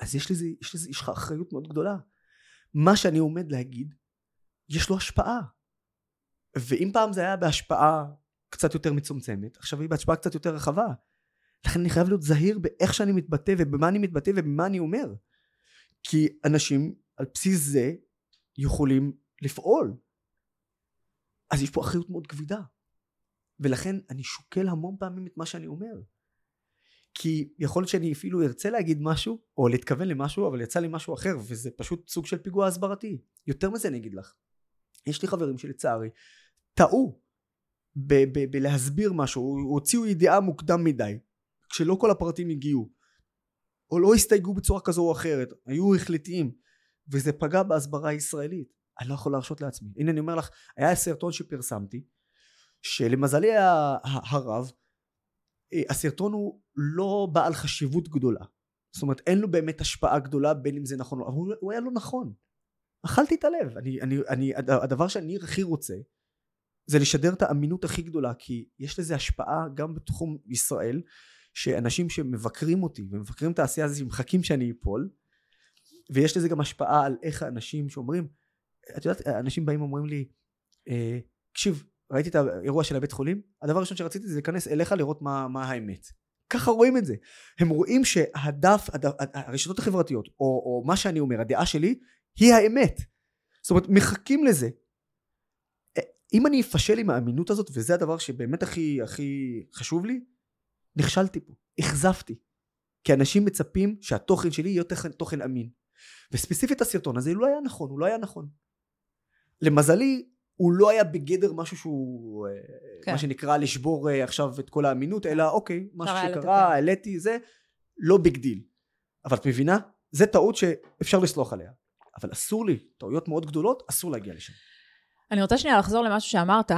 Speaker 2: אז יש לזה יש לזה יש לך אחריות מאוד גדולה. מה שאני עומד להגיד יש לו השפעה. ואם פעם זה היה בהשפעה קצת יותר מצומצמת עכשיו היא בהשפעה קצת יותר רחבה. לכן אני חייב להיות זהיר באיך שאני מתבטא ובמה אני מתבטא ובמה אני אומר. כי אנשים על בסיס זה יכולים לפעול. אז יש פה אחריות מאוד כבדה ולכן אני שוקל המון פעמים את מה שאני אומר. כי יכול להיות שאני אפילו ארצה להגיד משהו או להתכוון למשהו אבל יצא לי משהו אחר וזה פשוט סוג של פיגוע הסברתי. יותר מזה אני אגיד לך. יש לי חברים שלצערי טעו בלהסביר משהו הוציאו ידיעה מוקדם מדי כשלא כל הפרטים הגיעו או לא הסתייגו בצורה כזו או אחרת היו החלטיים וזה פגע בהסברה הישראלית. אני לא יכול להרשות לעצמי. הנה אני אומר לך היה סרטון שפרסמתי שלמזלי הרב אה, הסרטון הוא לא בעל חשיבות גדולה. זאת אומרת אין לו באמת השפעה גדולה בין אם זה נכון או לא אבל הוא היה לא נכון. אכלתי את הלב. אני, אני, אני, הדבר שאני הכי רוצה זה לשדר את האמינות הכי גדולה כי יש לזה השפעה גם בתחום ישראל שאנשים שמבקרים אותי ומבקרים את העשייה הזאת מחכים שאני אפול ויש לזה גם השפעה על איך האנשים שאומרים את יודעת אנשים באים ואומרים לי אה, תקשיב ראיתי את האירוע של הבית חולים הדבר הראשון שרציתי זה להיכנס אליך לראות מה, מה האמת. ככה רואים את זה. הם רואים שהדף הדף, הרשתות החברתיות או, או מה שאני אומר הדעה שלי היא האמת. זאת אומרת מחכים לזה. אה, אם אני אפשל עם האמינות הזאת וזה הדבר שבאמת הכי הכי חשוב לי נכשלתי פה. אכזבתי. כי אנשים מצפים שהתוכן שלי יהיה תוכן, תוכן אמין. וספציפית הסרטון הזה הוא לא היה נכון הוא לא היה נכון. למזלי הוא לא היה בגדר משהו שהוא אה, כן. מה שנקרא לשבור אה, עכשיו את כל האמינות אלא אוקיי משהו שקרה העליתי זה לא big deal. אבל את מבינה? זה טעות שאפשר לסלוח עליה. אבל אסור לי טעויות מאוד גדולות אסור להגיע לשם.
Speaker 1: אני רוצה שנייה לחזור למשהו שאמרת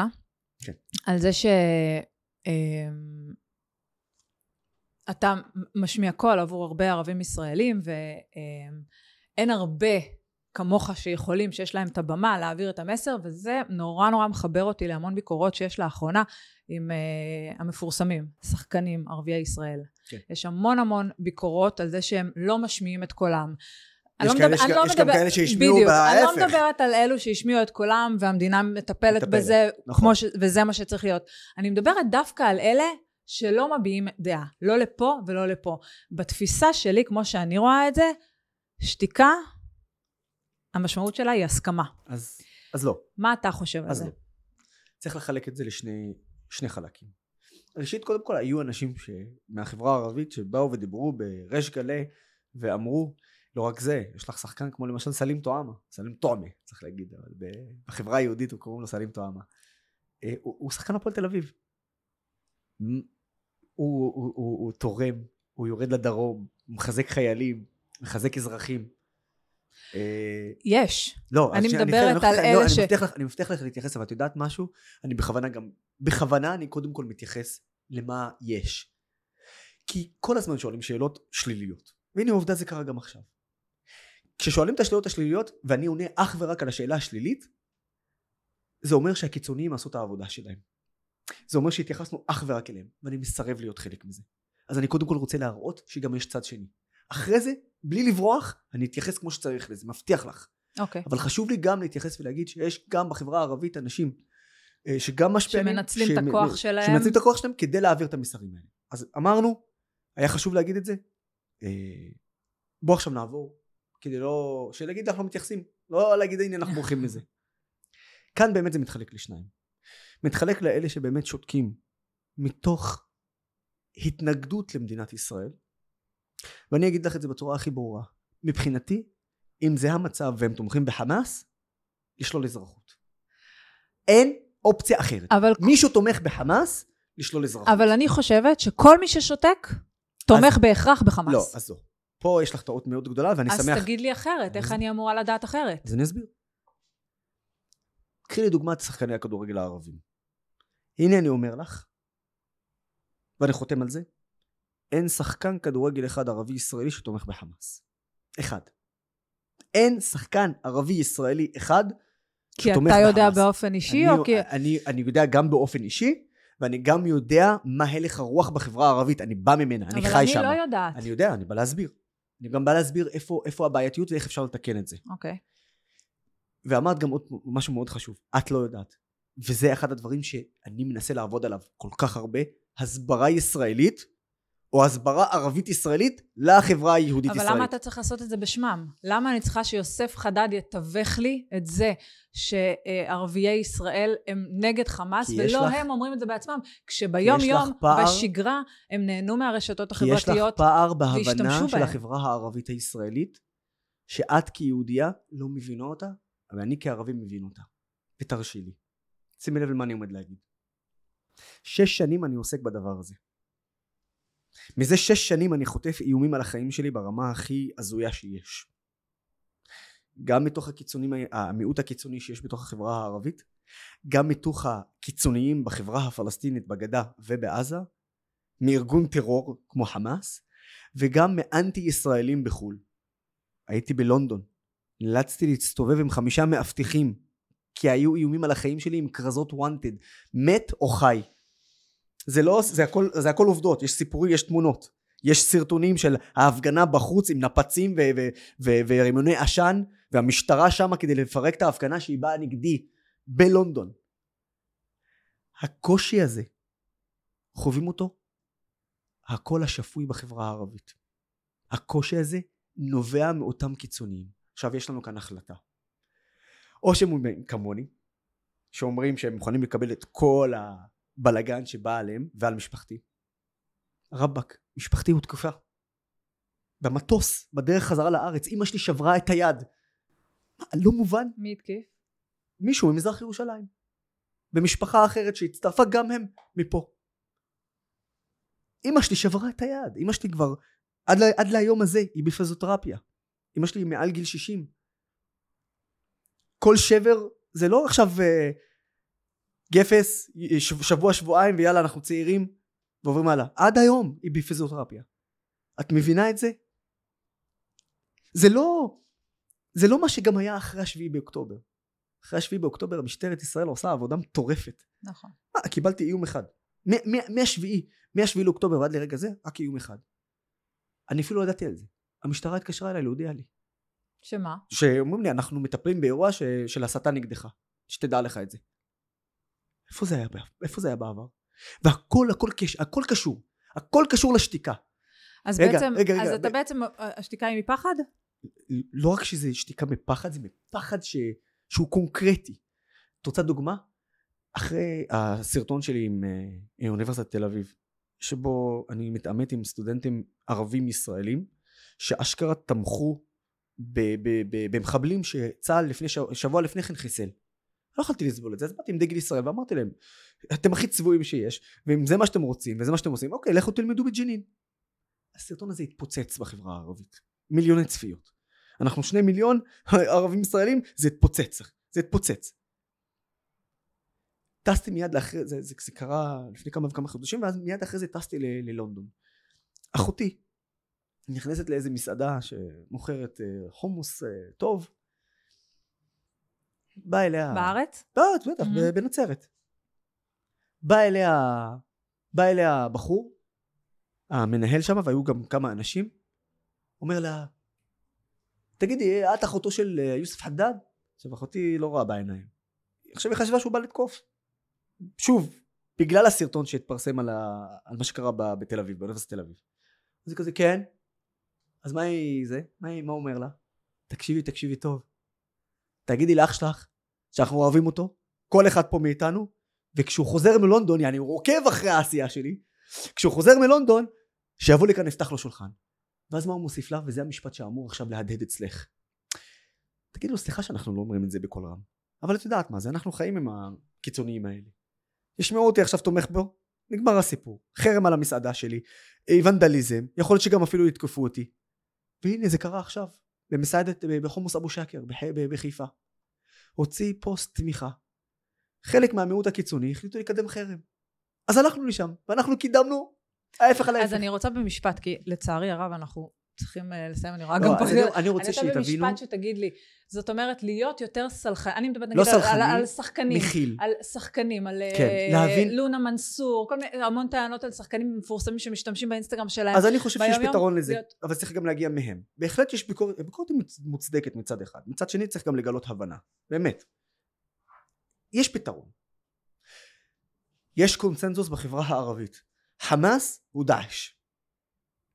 Speaker 2: כן.
Speaker 1: על זה ש... אמ, אתה משמיע קול עבור הרבה ערבים ישראלים ואין הרבה כמוך שיכולים, שיש להם את הבמה להעביר את המסר, וזה נורא נורא מחבר אותי להמון ביקורות שיש לאחרונה עם uh, המפורסמים, שחקנים ערביי ישראל. כן. יש המון המון ביקורות על זה שהם לא משמיעים את קולם.
Speaker 2: יש, לא כאלה, מדבר, יש, לא יש מדבר, גם כאלה שהשמיעו בהפך.
Speaker 1: אני לא מדברת על אלו שהשמיעו את קולם והמדינה מטפלת, מטפלת בזה, נכון. ש, וזה מה שצריך להיות. אני מדברת דווקא על אלה שלא מביעים דעה, לא לפה ולא לפה. בתפיסה שלי, כמו שאני רואה את זה, שתיקה המשמעות שלה היא הסכמה.
Speaker 2: אז, אז לא.
Speaker 1: מה אתה חושב על זה? לא.
Speaker 2: צריך לחלק את זה לשני שני חלקים. ראשית, קודם כל, היו אנשים ש... מהחברה הערבית שבאו ודיברו בריש גלי ואמרו, לא רק זה, יש לך שחקן כמו למשל סלים טועמה, סלים טועמה, צריך להגיד, אבל בחברה היהודית הוא קוראים לו סלים טועמה. אה, הוא, הוא שחקן הפועל תל אביב. הוא, הוא, הוא, הוא, הוא תורם, הוא יורד לדרום, הוא מחזק חיילים, מחזק אזרחים.
Speaker 1: אה, יש.
Speaker 2: לא,
Speaker 1: אני מדברת
Speaker 2: אני,
Speaker 1: על
Speaker 2: לא,
Speaker 1: אלה
Speaker 2: אני
Speaker 1: ש...
Speaker 2: אני מבטיח לך להתייחס, אבל את יודעת משהו? אני בכוונה גם, בכוונה אני קודם כל מתייחס למה יש. כי כל הזמן שואלים שאלות שליליות. והנה עובדה זה קרה גם עכשיו. כששואלים את השאלות השליליות, ואני עונה אך ורק על השאלה השלילית, זה אומר שהקיצוניים עשו את העבודה שלהם. זה אומר שהתייחסנו אך ורק אליהם, ואני מסרב להיות חלק מזה. אז אני קודם כל רוצה להראות שגם יש צד שני. אחרי זה, בלי לברוח, אני אתייחס כמו שצריך לזה, מבטיח לך.
Speaker 1: אוקיי.
Speaker 2: אבל חשוב לי גם להתייחס ולהגיד שיש גם בחברה הערבית אנשים אה, שגם משפיענים.
Speaker 1: שמנצלים את הכוח שלהם.
Speaker 2: שמנצלים את הכוח שלהם כדי להעביר את המסרים האלה. אז אמרנו, היה חשוב להגיד את זה. אה, בוא עכשיו נעבור, כדי לא... שלהגיד אנחנו לא מתייחסים. לא להגיד הנה אנחנו בורחים מזה. (laughs) כאן באמת זה מתחלק לשניים. מתחלק לאלה שבאמת שותקים מתוך התנגדות למדינת ישראל. ואני אגיד לך את זה בצורה הכי ברורה. מבחינתי, אם זה המצב והם תומכים בחמאס, לשלול אזרחות. אין אופציה אחרת.
Speaker 1: אבל,
Speaker 2: מישהו תומך בחמאס, לשלול אזרחות.
Speaker 1: אבל אני חושבת שכל מי ששותק, תומך בהכרח בחמאס.
Speaker 2: לא, אז לא. פה יש לך טעות מאוד גדולה, ואני
Speaker 1: אז
Speaker 2: שמח...
Speaker 1: תגיד לי אחרת, איך
Speaker 2: אז-
Speaker 1: אני אמורה לדעת אחרת?
Speaker 2: אז אני אסביר. קחי לדוגמה את שחקני הכדורגל הערבים. הנה אני אומר לך, ואני חותם על זה, אין שחקן כדורגל אחד ערבי ישראלי שתומך בחמאס. אחד. אין שחקן ערבי ישראלי אחד
Speaker 1: כי
Speaker 2: שתומך
Speaker 1: אתה יודע
Speaker 2: בחמאס.
Speaker 1: באופן אישי,
Speaker 2: אני,
Speaker 1: או כי...
Speaker 2: אני, אני יודע גם באופן אישי, ואני גם יודע מה הלך הרוח בחברה הערבית, אני בא ממנה, אני
Speaker 1: אבל
Speaker 2: חי
Speaker 1: אני
Speaker 2: שם.
Speaker 1: לא יודעת.
Speaker 2: אני יודע, אני בא להסביר. אני גם בא להסביר איפה, איפה הבעייתיות ואיך אפשר לתקן את זה.
Speaker 1: אוקיי.
Speaker 2: ואמרת גם עוד משהו מאוד חשוב, את לא יודעת. וזה אחד הדברים שאני מנסה לעבוד עליו כל כך הרבה, הסברה ישראלית, או הסברה ערבית ישראלית לחברה היהודית
Speaker 1: אבל. למה אתה צריך לעשות את זה בשמם? למה אני צריכה שיוסף חדד יתווך לי את זה שערביי ישראל הם נגד חמאס, ולא
Speaker 2: לך-
Speaker 1: הם אומרים את זה בעצמם, כשביום יום,
Speaker 2: פער-
Speaker 1: בשגרה, הם נהנו מהרשתות
Speaker 2: כי יש לך
Speaker 1: החברתיות.
Speaker 2: פער בהבנה
Speaker 1: והשתמשו
Speaker 2: של
Speaker 1: בהם.
Speaker 2: החברה הערבית הישראלית, שאת כיהודייה לא מבינה אותה, אבל אני כערבי מבין אותה. ותרשי לי. שימי לב למה אני עומד להגיד. שש שנים אני עוסק בדבר הזה. מזה שש שנים אני חוטף איומים על החיים שלי ברמה הכי הזויה שיש. גם מתוך הקיצונים, המיעוט הקיצוני שיש בתוך החברה הערבית, גם מתוך הקיצוניים בחברה הפלסטינית בגדה ובעזה, מארגון טרור כמו חמאס, וגם מאנטי ישראלים בחו"ל. הייתי בלונדון, נאלצתי להסתובב עם חמישה מאבטחים, כי היו איומים על החיים שלי עם כרזות wanted, מת או חי. זה לא, זה הכל, זה הכל עובדות, יש סיפורים, יש תמונות. יש סרטונים של ההפגנה בחוץ עם נפצים ורימוני עשן, והמשטרה שמה כדי לפרק את ההפגנה שהיא באה נגדי בלונדון. הקושי הזה, חווים אותו הקול השפוי בחברה הערבית. הקושי הזה נובע מאותם קיצוניים. עכשיו יש לנו כאן החלטה. או שהם כמוני, שאומרים שהם מוכנים לקבל את כל הבלגן שבא עליהם ועל משפחתי. רבאק, משפחתי הותקפה. במטוס, בדרך חזרה לארץ, אמא שלי שברה את היד. מה, לא מובן?
Speaker 1: מי התקיף?
Speaker 2: מישהו ממזרח ירושלים. במשפחה אחרת שהצטרפה גם הם מפה. אמא שלי שברה את היד, אמא שלי כבר, עד, לה, עד להיום הזה היא בפיזיותרפיה. אמא שלי מעל גיל 60. כל שבר זה לא עכשיו אה, גפס, ש- שבוע שבועיים ויאללה אנחנו צעירים ועוברים הלאה. עד היום היא בפיזיותרפיה. את מבינה את זה? זה לא, זה לא מה שגם היה אחרי השביעי באוקטובר. אחרי השביעי באוקטובר משטרת ישראל עושה עבודה מטורפת.
Speaker 1: נכון.
Speaker 2: מה, קיבלתי איום אחד. מהשביעי, מהשביעי לאוקטובר ועד לרגע זה, רק איום אחד. אני אפילו לא ידעתי על זה. המשטרה התקשרה אליי להודיע לי.
Speaker 1: שמה?
Speaker 2: שאומרים לי, אנחנו מטפלים באירוע ש... של הסתה נגדך. שתדע לך את זה. איפה זה היה? איפה זה היה בעבר? והכל, הכל, קש... הכל קשור. הכל קשור לשתיקה.
Speaker 1: אז
Speaker 2: רגע,
Speaker 1: בעצם,
Speaker 2: רגע, רגע,
Speaker 1: אז אתה
Speaker 2: ב-
Speaker 1: בעצם, השתיקה היא מפחד?
Speaker 2: לא רק שזה שתיקה מפחד, זה מפחד ש... שהוא קונקרטי. את רוצה דוגמה? אחרי הסרטון שלי עם, אה, עם אוניברסיטת תל אביב, שבו אני מתעמת עם סטודנטים ערבים ישראלים, שאשכרה תמכו ב- ב- ב- במחבלים שצה"ל לפני שבוע לפני כן חיסל. לא יכולתי לסבול את זה, אז באתי עם דגל ישראל ואמרתי להם, אתם הכי צבועים שיש, ואם זה מה שאתם רוצים וזה מה שאתם עושים, אוקיי, לכו תלמדו בג'נין. הסרטון הזה התפוצץ בחברה הערבית. מיליוני צפיות. אנחנו שני מיליון ערבים ישראלים, זה התפוצץ. זה התפוצץ. טסתי מיד לאחרי זה, זה, זה קרה לפני כמה וכמה חודשים, ואז מיד אחרי זה טסתי ללונדון. אחותי נכנסת לאיזה מסעדה שמוכרת אה, חומוס אה, טוב, בא אליה...
Speaker 1: בארץ?
Speaker 2: בארץ, בטח,
Speaker 1: Mhm.
Speaker 2: ב- בנצרת. בא אליה, בא אליה בחור, המנהל שם, והיו גם כמה אנשים, אומר לה, תגידי, את אחותו של אה, יוסף חדד? עכשיו, אחותי לא רואה בעיניים. עכשיו היא חשבה שהוא בא לתקוף. שוב, בגלל הסרטון שהתפרסם על, ה... על מה שקרה ב... בתל אביב, באוניברסיטת תל אביב. אז היא כזה, כן? אז מה היא זה? מה, היא... מה הוא אומר לה? תקשיבי, תקשיבי טוב. תגידי לאח שלך שאנחנו אוהבים אותו, כל אחד פה מאיתנו, וכשהוא חוזר מלונדון, יעני הוא עוקב אחרי העשייה שלי, כשהוא חוזר מלונדון, שיבוא לכאן נפתח לו שולחן. ואז מה הוא מוסיף לה? וזה המשפט שאמור עכשיו להדהד אצלך. תגידו, סליחה שאנחנו לא אומרים את זה בקול רם, אבל את יודעת מה זה, אנחנו חיים עם הקיצוניים האלה. ישמעו אותי עכשיו תומך בו, נגמר הסיפור. חרם על המסעדה שלי, אה, ונדליזם, יכול להיות שגם אפילו יתקפו אותי. והנה זה קרה עכשיו, במסעדת, בחומוס אבו שקר, בחיפה. הוציא פוסט תמיכה. חלק מהמיעוט הקיצוני החליטו לקדם חרם. אז הלכנו לשם, ואנחנו קידמנו ההפך על ההפך.
Speaker 1: אז אני רוצה במשפט, כי לצערי הרב אנחנו צריכים אה, לסיים, אני רואה
Speaker 2: לא,
Speaker 1: גם פה...
Speaker 2: אני- אני רוצה
Speaker 1: אני רוצה
Speaker 2: שתבינו,
Speaker 1: במשפט שתגיד לי, זאת אומרת להיות יותר סלחן, אני מדברת
Speaker 2: לא
Speaker 1: נגיד על- על-
Speaker 2: סלחני,
Speaker 1: על שחקנים,
Speaker 2: מכיל.
Speaker 1: על שחקנים, על
Speaker 2: כן,
Speaker 1: אה,
Speaker 2: להבין-
Speaker 1: לונה מנסור, כל מיני, המון טענות על שחקנים מפורסמים שמשתמשים באינסטגרם שלהם.
Speaker 2: אז אני חושב שיש פתרון לזה,
Speaker 1: להיות-
Speaker 2: אבל צריך גם להגיע מהם. בהחלט יש ביקורת, ביקורת היא מוצ- מוצדקת מצד אחד, מצד שני צריך גם לגלות הבנה, באמת. יש פתרון. יש קונצנזוס בחברה הערבית. חמאס הוא דאעש.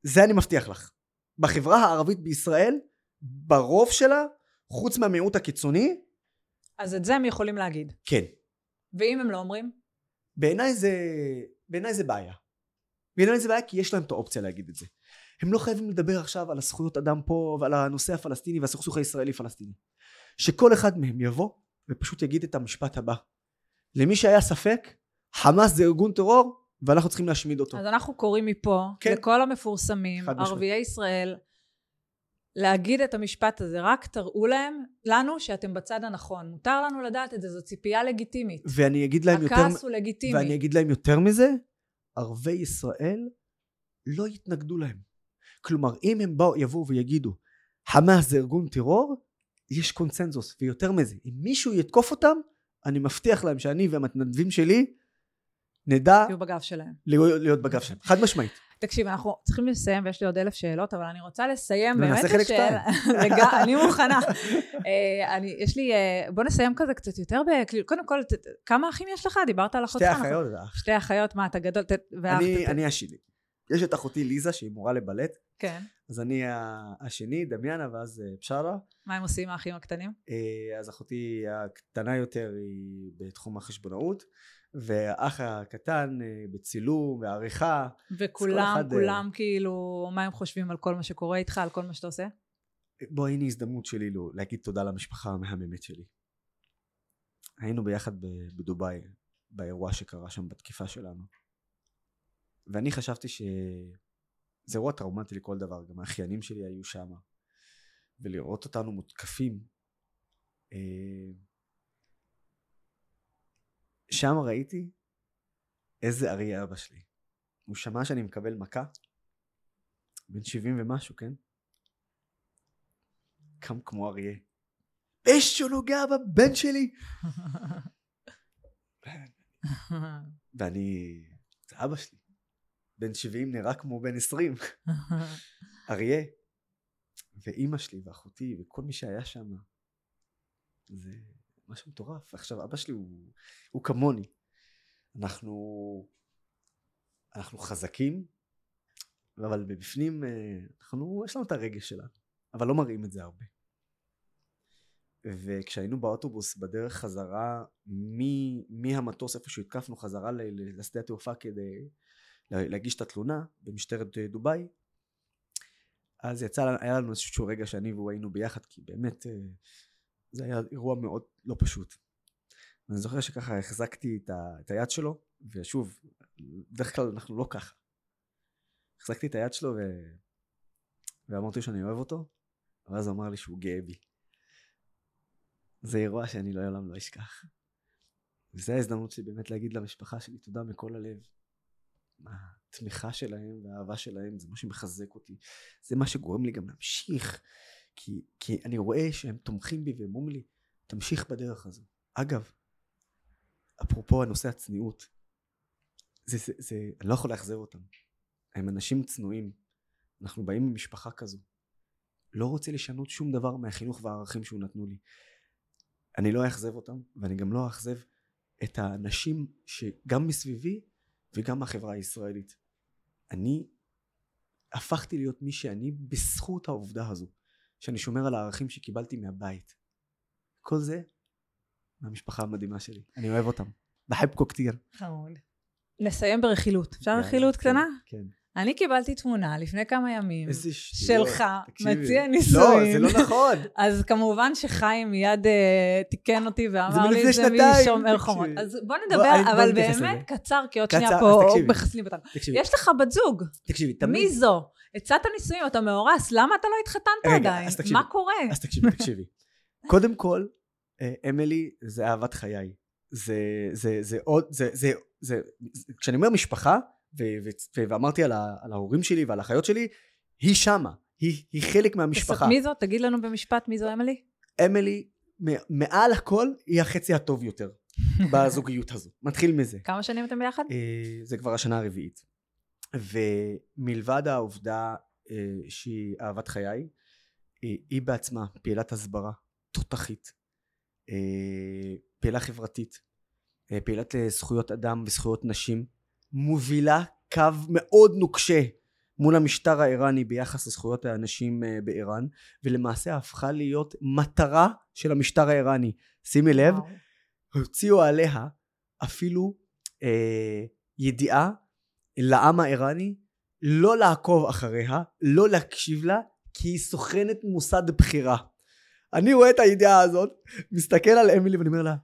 Speaker 2: זה אני מבטיח לך. בחברה הערבית בישראל, ברוב שלה, חוץ מהמיעוט הקיצוני,
Speaker 1: אז את זה הם יכולים להגיד.
Speaker 2: כן.
Speaker 1: ואם הם לא אומרים?
Speaker 2: בעיניי זה, בעיניי זה בעיה. בעיניי זה בעיה כי יש להם את האופציה להגיד את זה. הם לא חייבים לדבר עכשיו על הזכויות אדם פה ועל הנושא הפלסטיני והסכסוך הישראלי פלסטיני. שכל אחד מהם יבוא ופשוט יגיד את המשפט הבא. למי שהיה ספק, חמאס זה ארגון טרור ואנחנו צריכים להשמיד אותו.
Speaker 1: אז אנחנו קוראים מפה
Speaker 2: כן.
Speaker 1: לכל המפורסמים. ערביי ישראל, להגיד את המשפט הזה, רק תראו להם, לנו, שאתם בצד הנכון. מותר לנו לדעת את זה, זו ציפייה לגיטימית.
Speaker 2: ואני אגיד להם יותר,
Speaker 1: הכעס הוא לגיטימי.
Speaker 2: ואני אגיד להם יותר מזה, ערביי ישראל לא יתנגדו להם. כלומר, אם הם באו, יבואו ויגידו, חמאס זה ארגון טרור, יש קונצנזוס. ויותר מזה, אם מישהו יתקוף אותם, אני מבטיח להם שאני והמתנדבים שלי נדע
Speaker 1: תהיו בגב שלהם.
Speaker 2: להיות, להיות בגב שלהם. חד משמעית.
Speaker 1: תקשיב, אנחנו צריכים לסיים, ויש לי עוד אלף שאלות, אבל אני רוצה לסיים באמת
Speaker 2: ונעשה חלק
Speaker 1: לשאלה- לג- (laughs) אני מוכנה. (laughs) אה, אני, יש לי, אה, בוא נסיים כזה קצת יותר, בכלי- קודם כל, כמה אחים יש לך? דיברת על אחותך.
Speaker 2: שתי
Speaker 1: נכון?
Speaker 2: אחיות ואח.
Speaker 1: שתי אחיות, מה, אתה גדול?
Speaker 2: אני, השני. יש את אחותי ליזה שהיא מורה לבלט,
Speaker 1: כן.
Speaker 2: אז אני השני, דמיאנה, ואז אה, בשארה.
Speaker 1: מה הם עושים, האחים הקטנים?
Speaker 2: אה, אז אחותי הקטנה יותר היא בתחום החשבונאות, והאח הקטן אה, בצילום ועריכה.
Speaker 1: וכולם,
Speaker 2: אחד, אה,
Speaker 1: כולם כאילו, מה הם חושבים על כל מה שקורה איתך, על כל מה שאתה עושה?
Speaker 2: בוא, הנה הזדמנות שלי לו- להגיד תודה למשפחה המהממת שלי. היינו ביחד בדובאי, באירוע שקרה שם בתקיפה שלנו. ואני חשבתי שזה אירוע טראומטי לכל דבר, גם האחיינים שלי היו שם. ולראות אותנו מותקפים. אה, שם ראיתי איזה אריה אבא שלי. הוא שמע שאני מקבל מכה, בן 70 ומשהו, כן? קם כמו אריה. מישהו נוגע בבן שלי! (laughs) ואני... זה אבא שלי. בן 70 נראה כמו בן 20. (laughs) אריה. ואימא שלי ואחותי וכל מי שהיה שם. זה משהו מטורף. עכשיו אבא שלי הוא, הוא כמוני. אנחנו, אנחנו חזקים, אבל בפנים אה, אנחנו, יש לנו את הרגש שלנו, אבל לא מראים את זה הרבה. וכשהיינו באוטובוס בדרך חזרה מ- מהמטוס איפה שהתקפנו חזרה לשדה התעופה כדי לה- להגיש את התלונה במשטרת אה, דובאי אז יצא, היה לנו איזשהו רגע שאני והוא היינו ביחד, כי באמת אה, זה היה אירוע מאוד לא פשוט. אני זוכר שככה החזקתי את, ה, את היד שלו, ושוב, בדרך כלל אנחנו לא ככה. החזקתי את היד שלו ו... ואמרתי שאני אוהב אותו, ואז הוא אמר לי שהוא גאה בי. זה אירוע שאני לעולם לא אשכח. וזו ההזדמנות שלי באמת להגיד למשפחה שלי תודה מכל הלב. התמיכה שלהם והאהבה שלהם זה מה שמחזק אותי. זה מה שגורם לי גם להמשיך. כי, כי אני רואה שהם תומכים בי והם אומרים לי, תמשיך בדרך הזו. אגב, אפרופו הנושא הצניעות, זה, זה, זה, אני לא יכול לאכזב אותם. הם אנשים צנועים. אנחנו באים ממשפחה כזו. לא רוצה לשנות שום דבר מהחינוך והערכים שהוא נתנו לי. אני לא אאכזב אותם, ואני גם לא אאכזב את האנשים שגם מסביבי וגם מהחברה הישראלית. אני הפכתי להיות מי שאני בזכות העובדה הזו, שאני שומר על הערכים שקיבלתי מהבית. כל זה מהמשפחה המדהימה שלי. אני אוהב אותם. בחבקו קטיר.
Speaker 1: חמוד. נסיים ברכילות. אפשר רכילות
Speaker 2: כן,
Speaker 1: קטנה?
Speaker 2: כן.
Speaker 1: אני קיבלתי תמונה לפני כמה ימים. שלך,
Speaker 2: תקשיבי.
Speaker 1: מציע
Speaker 2: לא,
Speaker 1: נישואים.
Speaker 2: זה לא נכון. (laughs)
Speaker 1: אז כמובן שחיים מיד אה, תיקן אותי ואמר לי זה משומר
Speaker 2: תקשיבי.
Speaker 1: חומות. אז בוא
Speaker 2: בוא,
Speaker 1: נדבר, אבל. באמת קצר, כי עוד שנייה פה. מחסלים אותנו. יש לך בת זוג,
Speaker 2: תקשיבי, תמיד...
Speaker 1: מי זו? הצעת נישואים, אתה מאורס, למה אתה לא התחתנת
Speaker 2: רגע,
Speaker 1: עדיין?
Speaker 2: תקשיבי.
Speaker 1: מה קורה?
Speaker 2: אז תקשיבי, תקשיבי. (laughs) קודם כל, אה, אמילי זה אהבת חיי. זה, זה, זה עוד, זה, זה, זה, זה כשאני אומר משפחה, ו, ו, ואמרתי על, ה, על ההורים שלי ועל האחיות שלי, היא שמה. היא, היא חלק מהמשפחה.
Speaker 1: מי זו? תגיד לנו במשפט מי זו אמילי.
Speaker 2: אמילי, מעל הכל, היא החצי הטוב יותר (laughs) בזוגיות הזו. מתחיל מזה.
Speaker 1: כמה שנים אתם ביחד?
Speaker 2: אה, זה כבר השנה הרביעית. ומלבד העובדה אה, שהיא אהבת חיי, היא, היא בעצמה פעילת הסברה, תותחית, אה, פעילה חברתית, אה, פעילת אה, זכויות אדם וזכויות נשים, מובילה קו מאוד נוקשה מול המשטר האיראני ביחס לזכויות האנשים אה, באיראן, ולמעשה הפכה להיות מטרה של המשטר האיראני. שימי לב,
Speaker 1: וואו.
Speaker 2: הוציאו עליה אפילו אה, ידיעה לעם האיראני לא לעקוב אחריה, לא להקשיב לה, כי היא סוכנת מוסד בחירה. אני רואה את הידיעה הזאת, מסתכל על אמילי ואני אומר לה,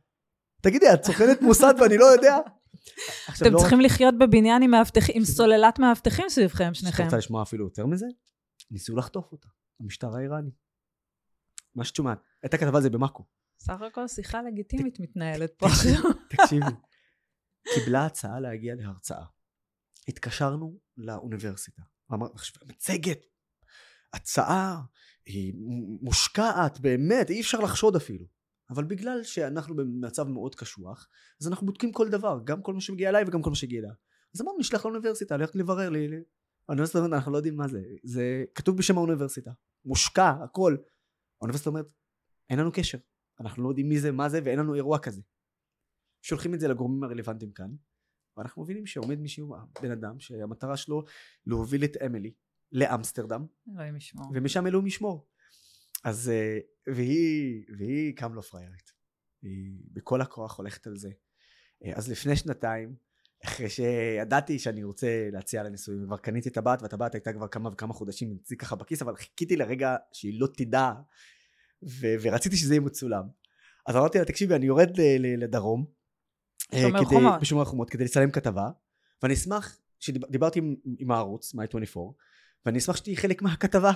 Speaker 2: תגידי, את סוכנת מוסד ואני לא יודע? (laughs)
Speaker 1: אתם
Speaker 2: לא-
Speaker 1: צריכים לחיות בבניין עם מאבטחים, עם (laughs) סוללת מאבטחים סביבכם,
Speaker 2: את
Speaker 1: שניכם.
Speaker 2: רוצה לשמוע אפילו יותר מזה? ניסו לחטוף אותה, המשטר האיראני. מה שאת שומעת, הייתה כתבה על זה במאקו.
Speaker 1: סך הכל שיחה לגיטימית מתנהלת (laughs) פה עכשיו.
Speaker 2: תקשיבי, קיבלה הצעה להגיע להרצאה. התקשרנו לאוניברסיטה. אמר, עכשיו, מצגת, הצעה, היא מושקעת, באמת, אי אפשר לחשוד אפילו. אבל בגלל שאנחנו במצב מאוד קשוח, אז אנחנו בודקים כל דבר, גם כל מה שמגיע אליי וגם כל מה שהגיע אליה. אז אמרנו, נשלח לאוניברסיטה, ללכת לברר. לי. האוניברסיטה אומרת, אנחנו לא יודעים מה זה. זה כתוב בשם האוניברסיטה. מושקע, הכל. האוניברסיטה אומרת, אין לנו קשר. אנחנו לא יודעים מי זה, מה זה, ואין לנו אירוע כזה. שולחים את זה לגורמים הרלוונטיים כאן, ואנחנו מבינים שעומד מישהו, בן אדם, שהמטרה שלו להוביל את אמילי לאמסטרדם,
Speaker 1: אלוהים ישמור.
Speaker 2: ומשם אלוהים ישמור. אז, אה, והיא, והיא קם לא פריירית. היא בכל הכוח הולכת על זה. אה, אז לפני שנתיים, אחרי שידעתי שאני רוצה להציע לה נישואים, כבר קניתי את הבת, והטבעת הייתה כבר כמה וכמה חודשים אצלי ככה בכיס, אבל חיכיתי לרגע שהיא לא תדע, ו- ורציתי שזה יהיה מצולם. אז אמרתי לה, תקשיבי, אני יורד לדרום,
Speaker 1: שומר
Speaker 2: כדי-
Speaker 1: חומות.
Speaker 2: בשומר חומות, כדי לצלם כתבה, ואני אשמח, שדיברתי עם, עם הערוץ, my24, ואני אשמח שתהיי חלק מהכתבה.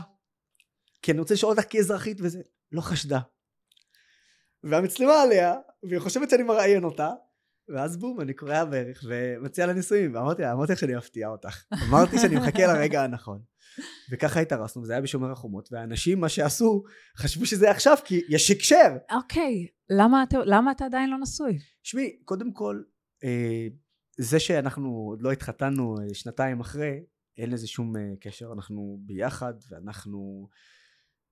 Speaker 2: כי אני רוצה לשאול אותך כאזרחית וזה, לא חשדה. והמצלמה עליה, והיא חושבת שאני מראיין אותה, ואז בום, אני קורע בערך ומציע לה נישואים, ואמרתי לה, אמרתי לך שאני אפתיע אותך. אמרתי שאני מחכה לרגע הנכון. וככה התארסנו, וזה היה בשומר החומות, והאנשים, מה שעשו, חשבו שזה עכשיו, כי יש הקשר.
Speaker 1: אוקיי, למה אתה- למה אתה עדיין לא נשוי?
Speaker 2: שמעי, קודם כל, אה, זה שאנחנו עוד לא התחתנו אה, שנתיים אחרי, אין לזה שום אה, קשר, אנחנו ביחד, ואנחנו...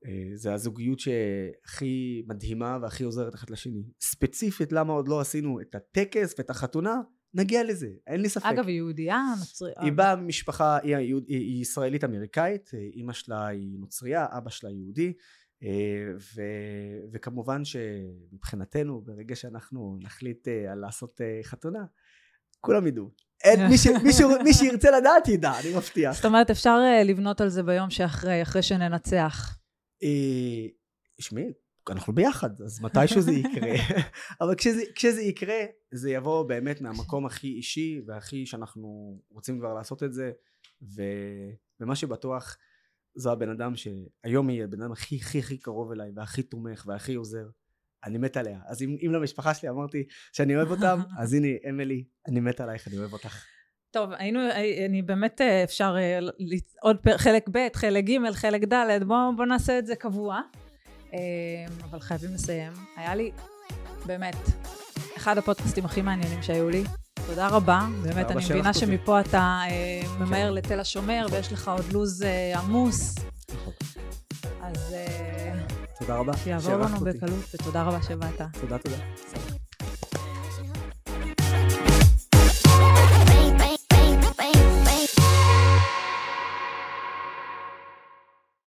Speaker 2: אה, זה הזוגיות שהכי מדהימה והכי עוזרת אחד לשני. ספציפית למה עוד לא עשינו את הטקס ואת החתונה, נגיע לזה, אין לי ספק.
Speaker 1: אגב, היא יהודייה, נוצרית.
Speaker 2: היא באה ממשפחה, היא, היא, היא ישראלית אמריקאית, אה, אימא שלה היא נוצרייה, אבא שלה יהודי, אה, ו, וכמובן שמבחינתנו ברגע שאנחנו נחליט על לעשות חתונה, כולם ידעו, אין, מי, ש, מישהו, מי שירצה לדעת ידע, אני מבטיח.
Speaker 1: זאת אומרת, אפשר לבנות על זה ביום שאחרי, אחרי שננצח.
Speaker 2: אה, שמעי, אנחנו ביחד, אז מתישהו זה יקרה. (laughs) אבל כשזה, כשזה יקרה, זה יבוא באמת מהמקום הכי אישי והכי שאנחנו רוצים כבר לעשות את זה, ו, ומה שבטוח, זו הבן אדם שהיום יהיה הבן אדם הכי הכי הכי קרוב אליי, והכי תומך, והכי עוזר. אני מת עליה. אז אם, אם למשפחה שלי אמרתי שאני אוהב אותם, (laughs) אז הנה, אמילי, אני מת עלייך, אני אוהב אותך.
Speaker 1: טוב, היינו, אני באמת אה, אפשר אה, עוד חלק ב', חלק ג', חלק ד', בואו בוא נעשה את זה קבוע. אה, אבל חייבים לסיים. היה לי, באמת, אחד הפודקאסטים הכי מעניינים שהיו לי. תודה רבה. באמת, אני מבינה שמפה אתה ממהר כן. לתל השומר, ויש לך עוד לו"ז עמוס. נכון. אז...
Speaker 2: תודה רבה.
Speaker 1: שיעבור לנו בקלות, ותודה רבה שבאת.
Speaker 2: תודה, תודה.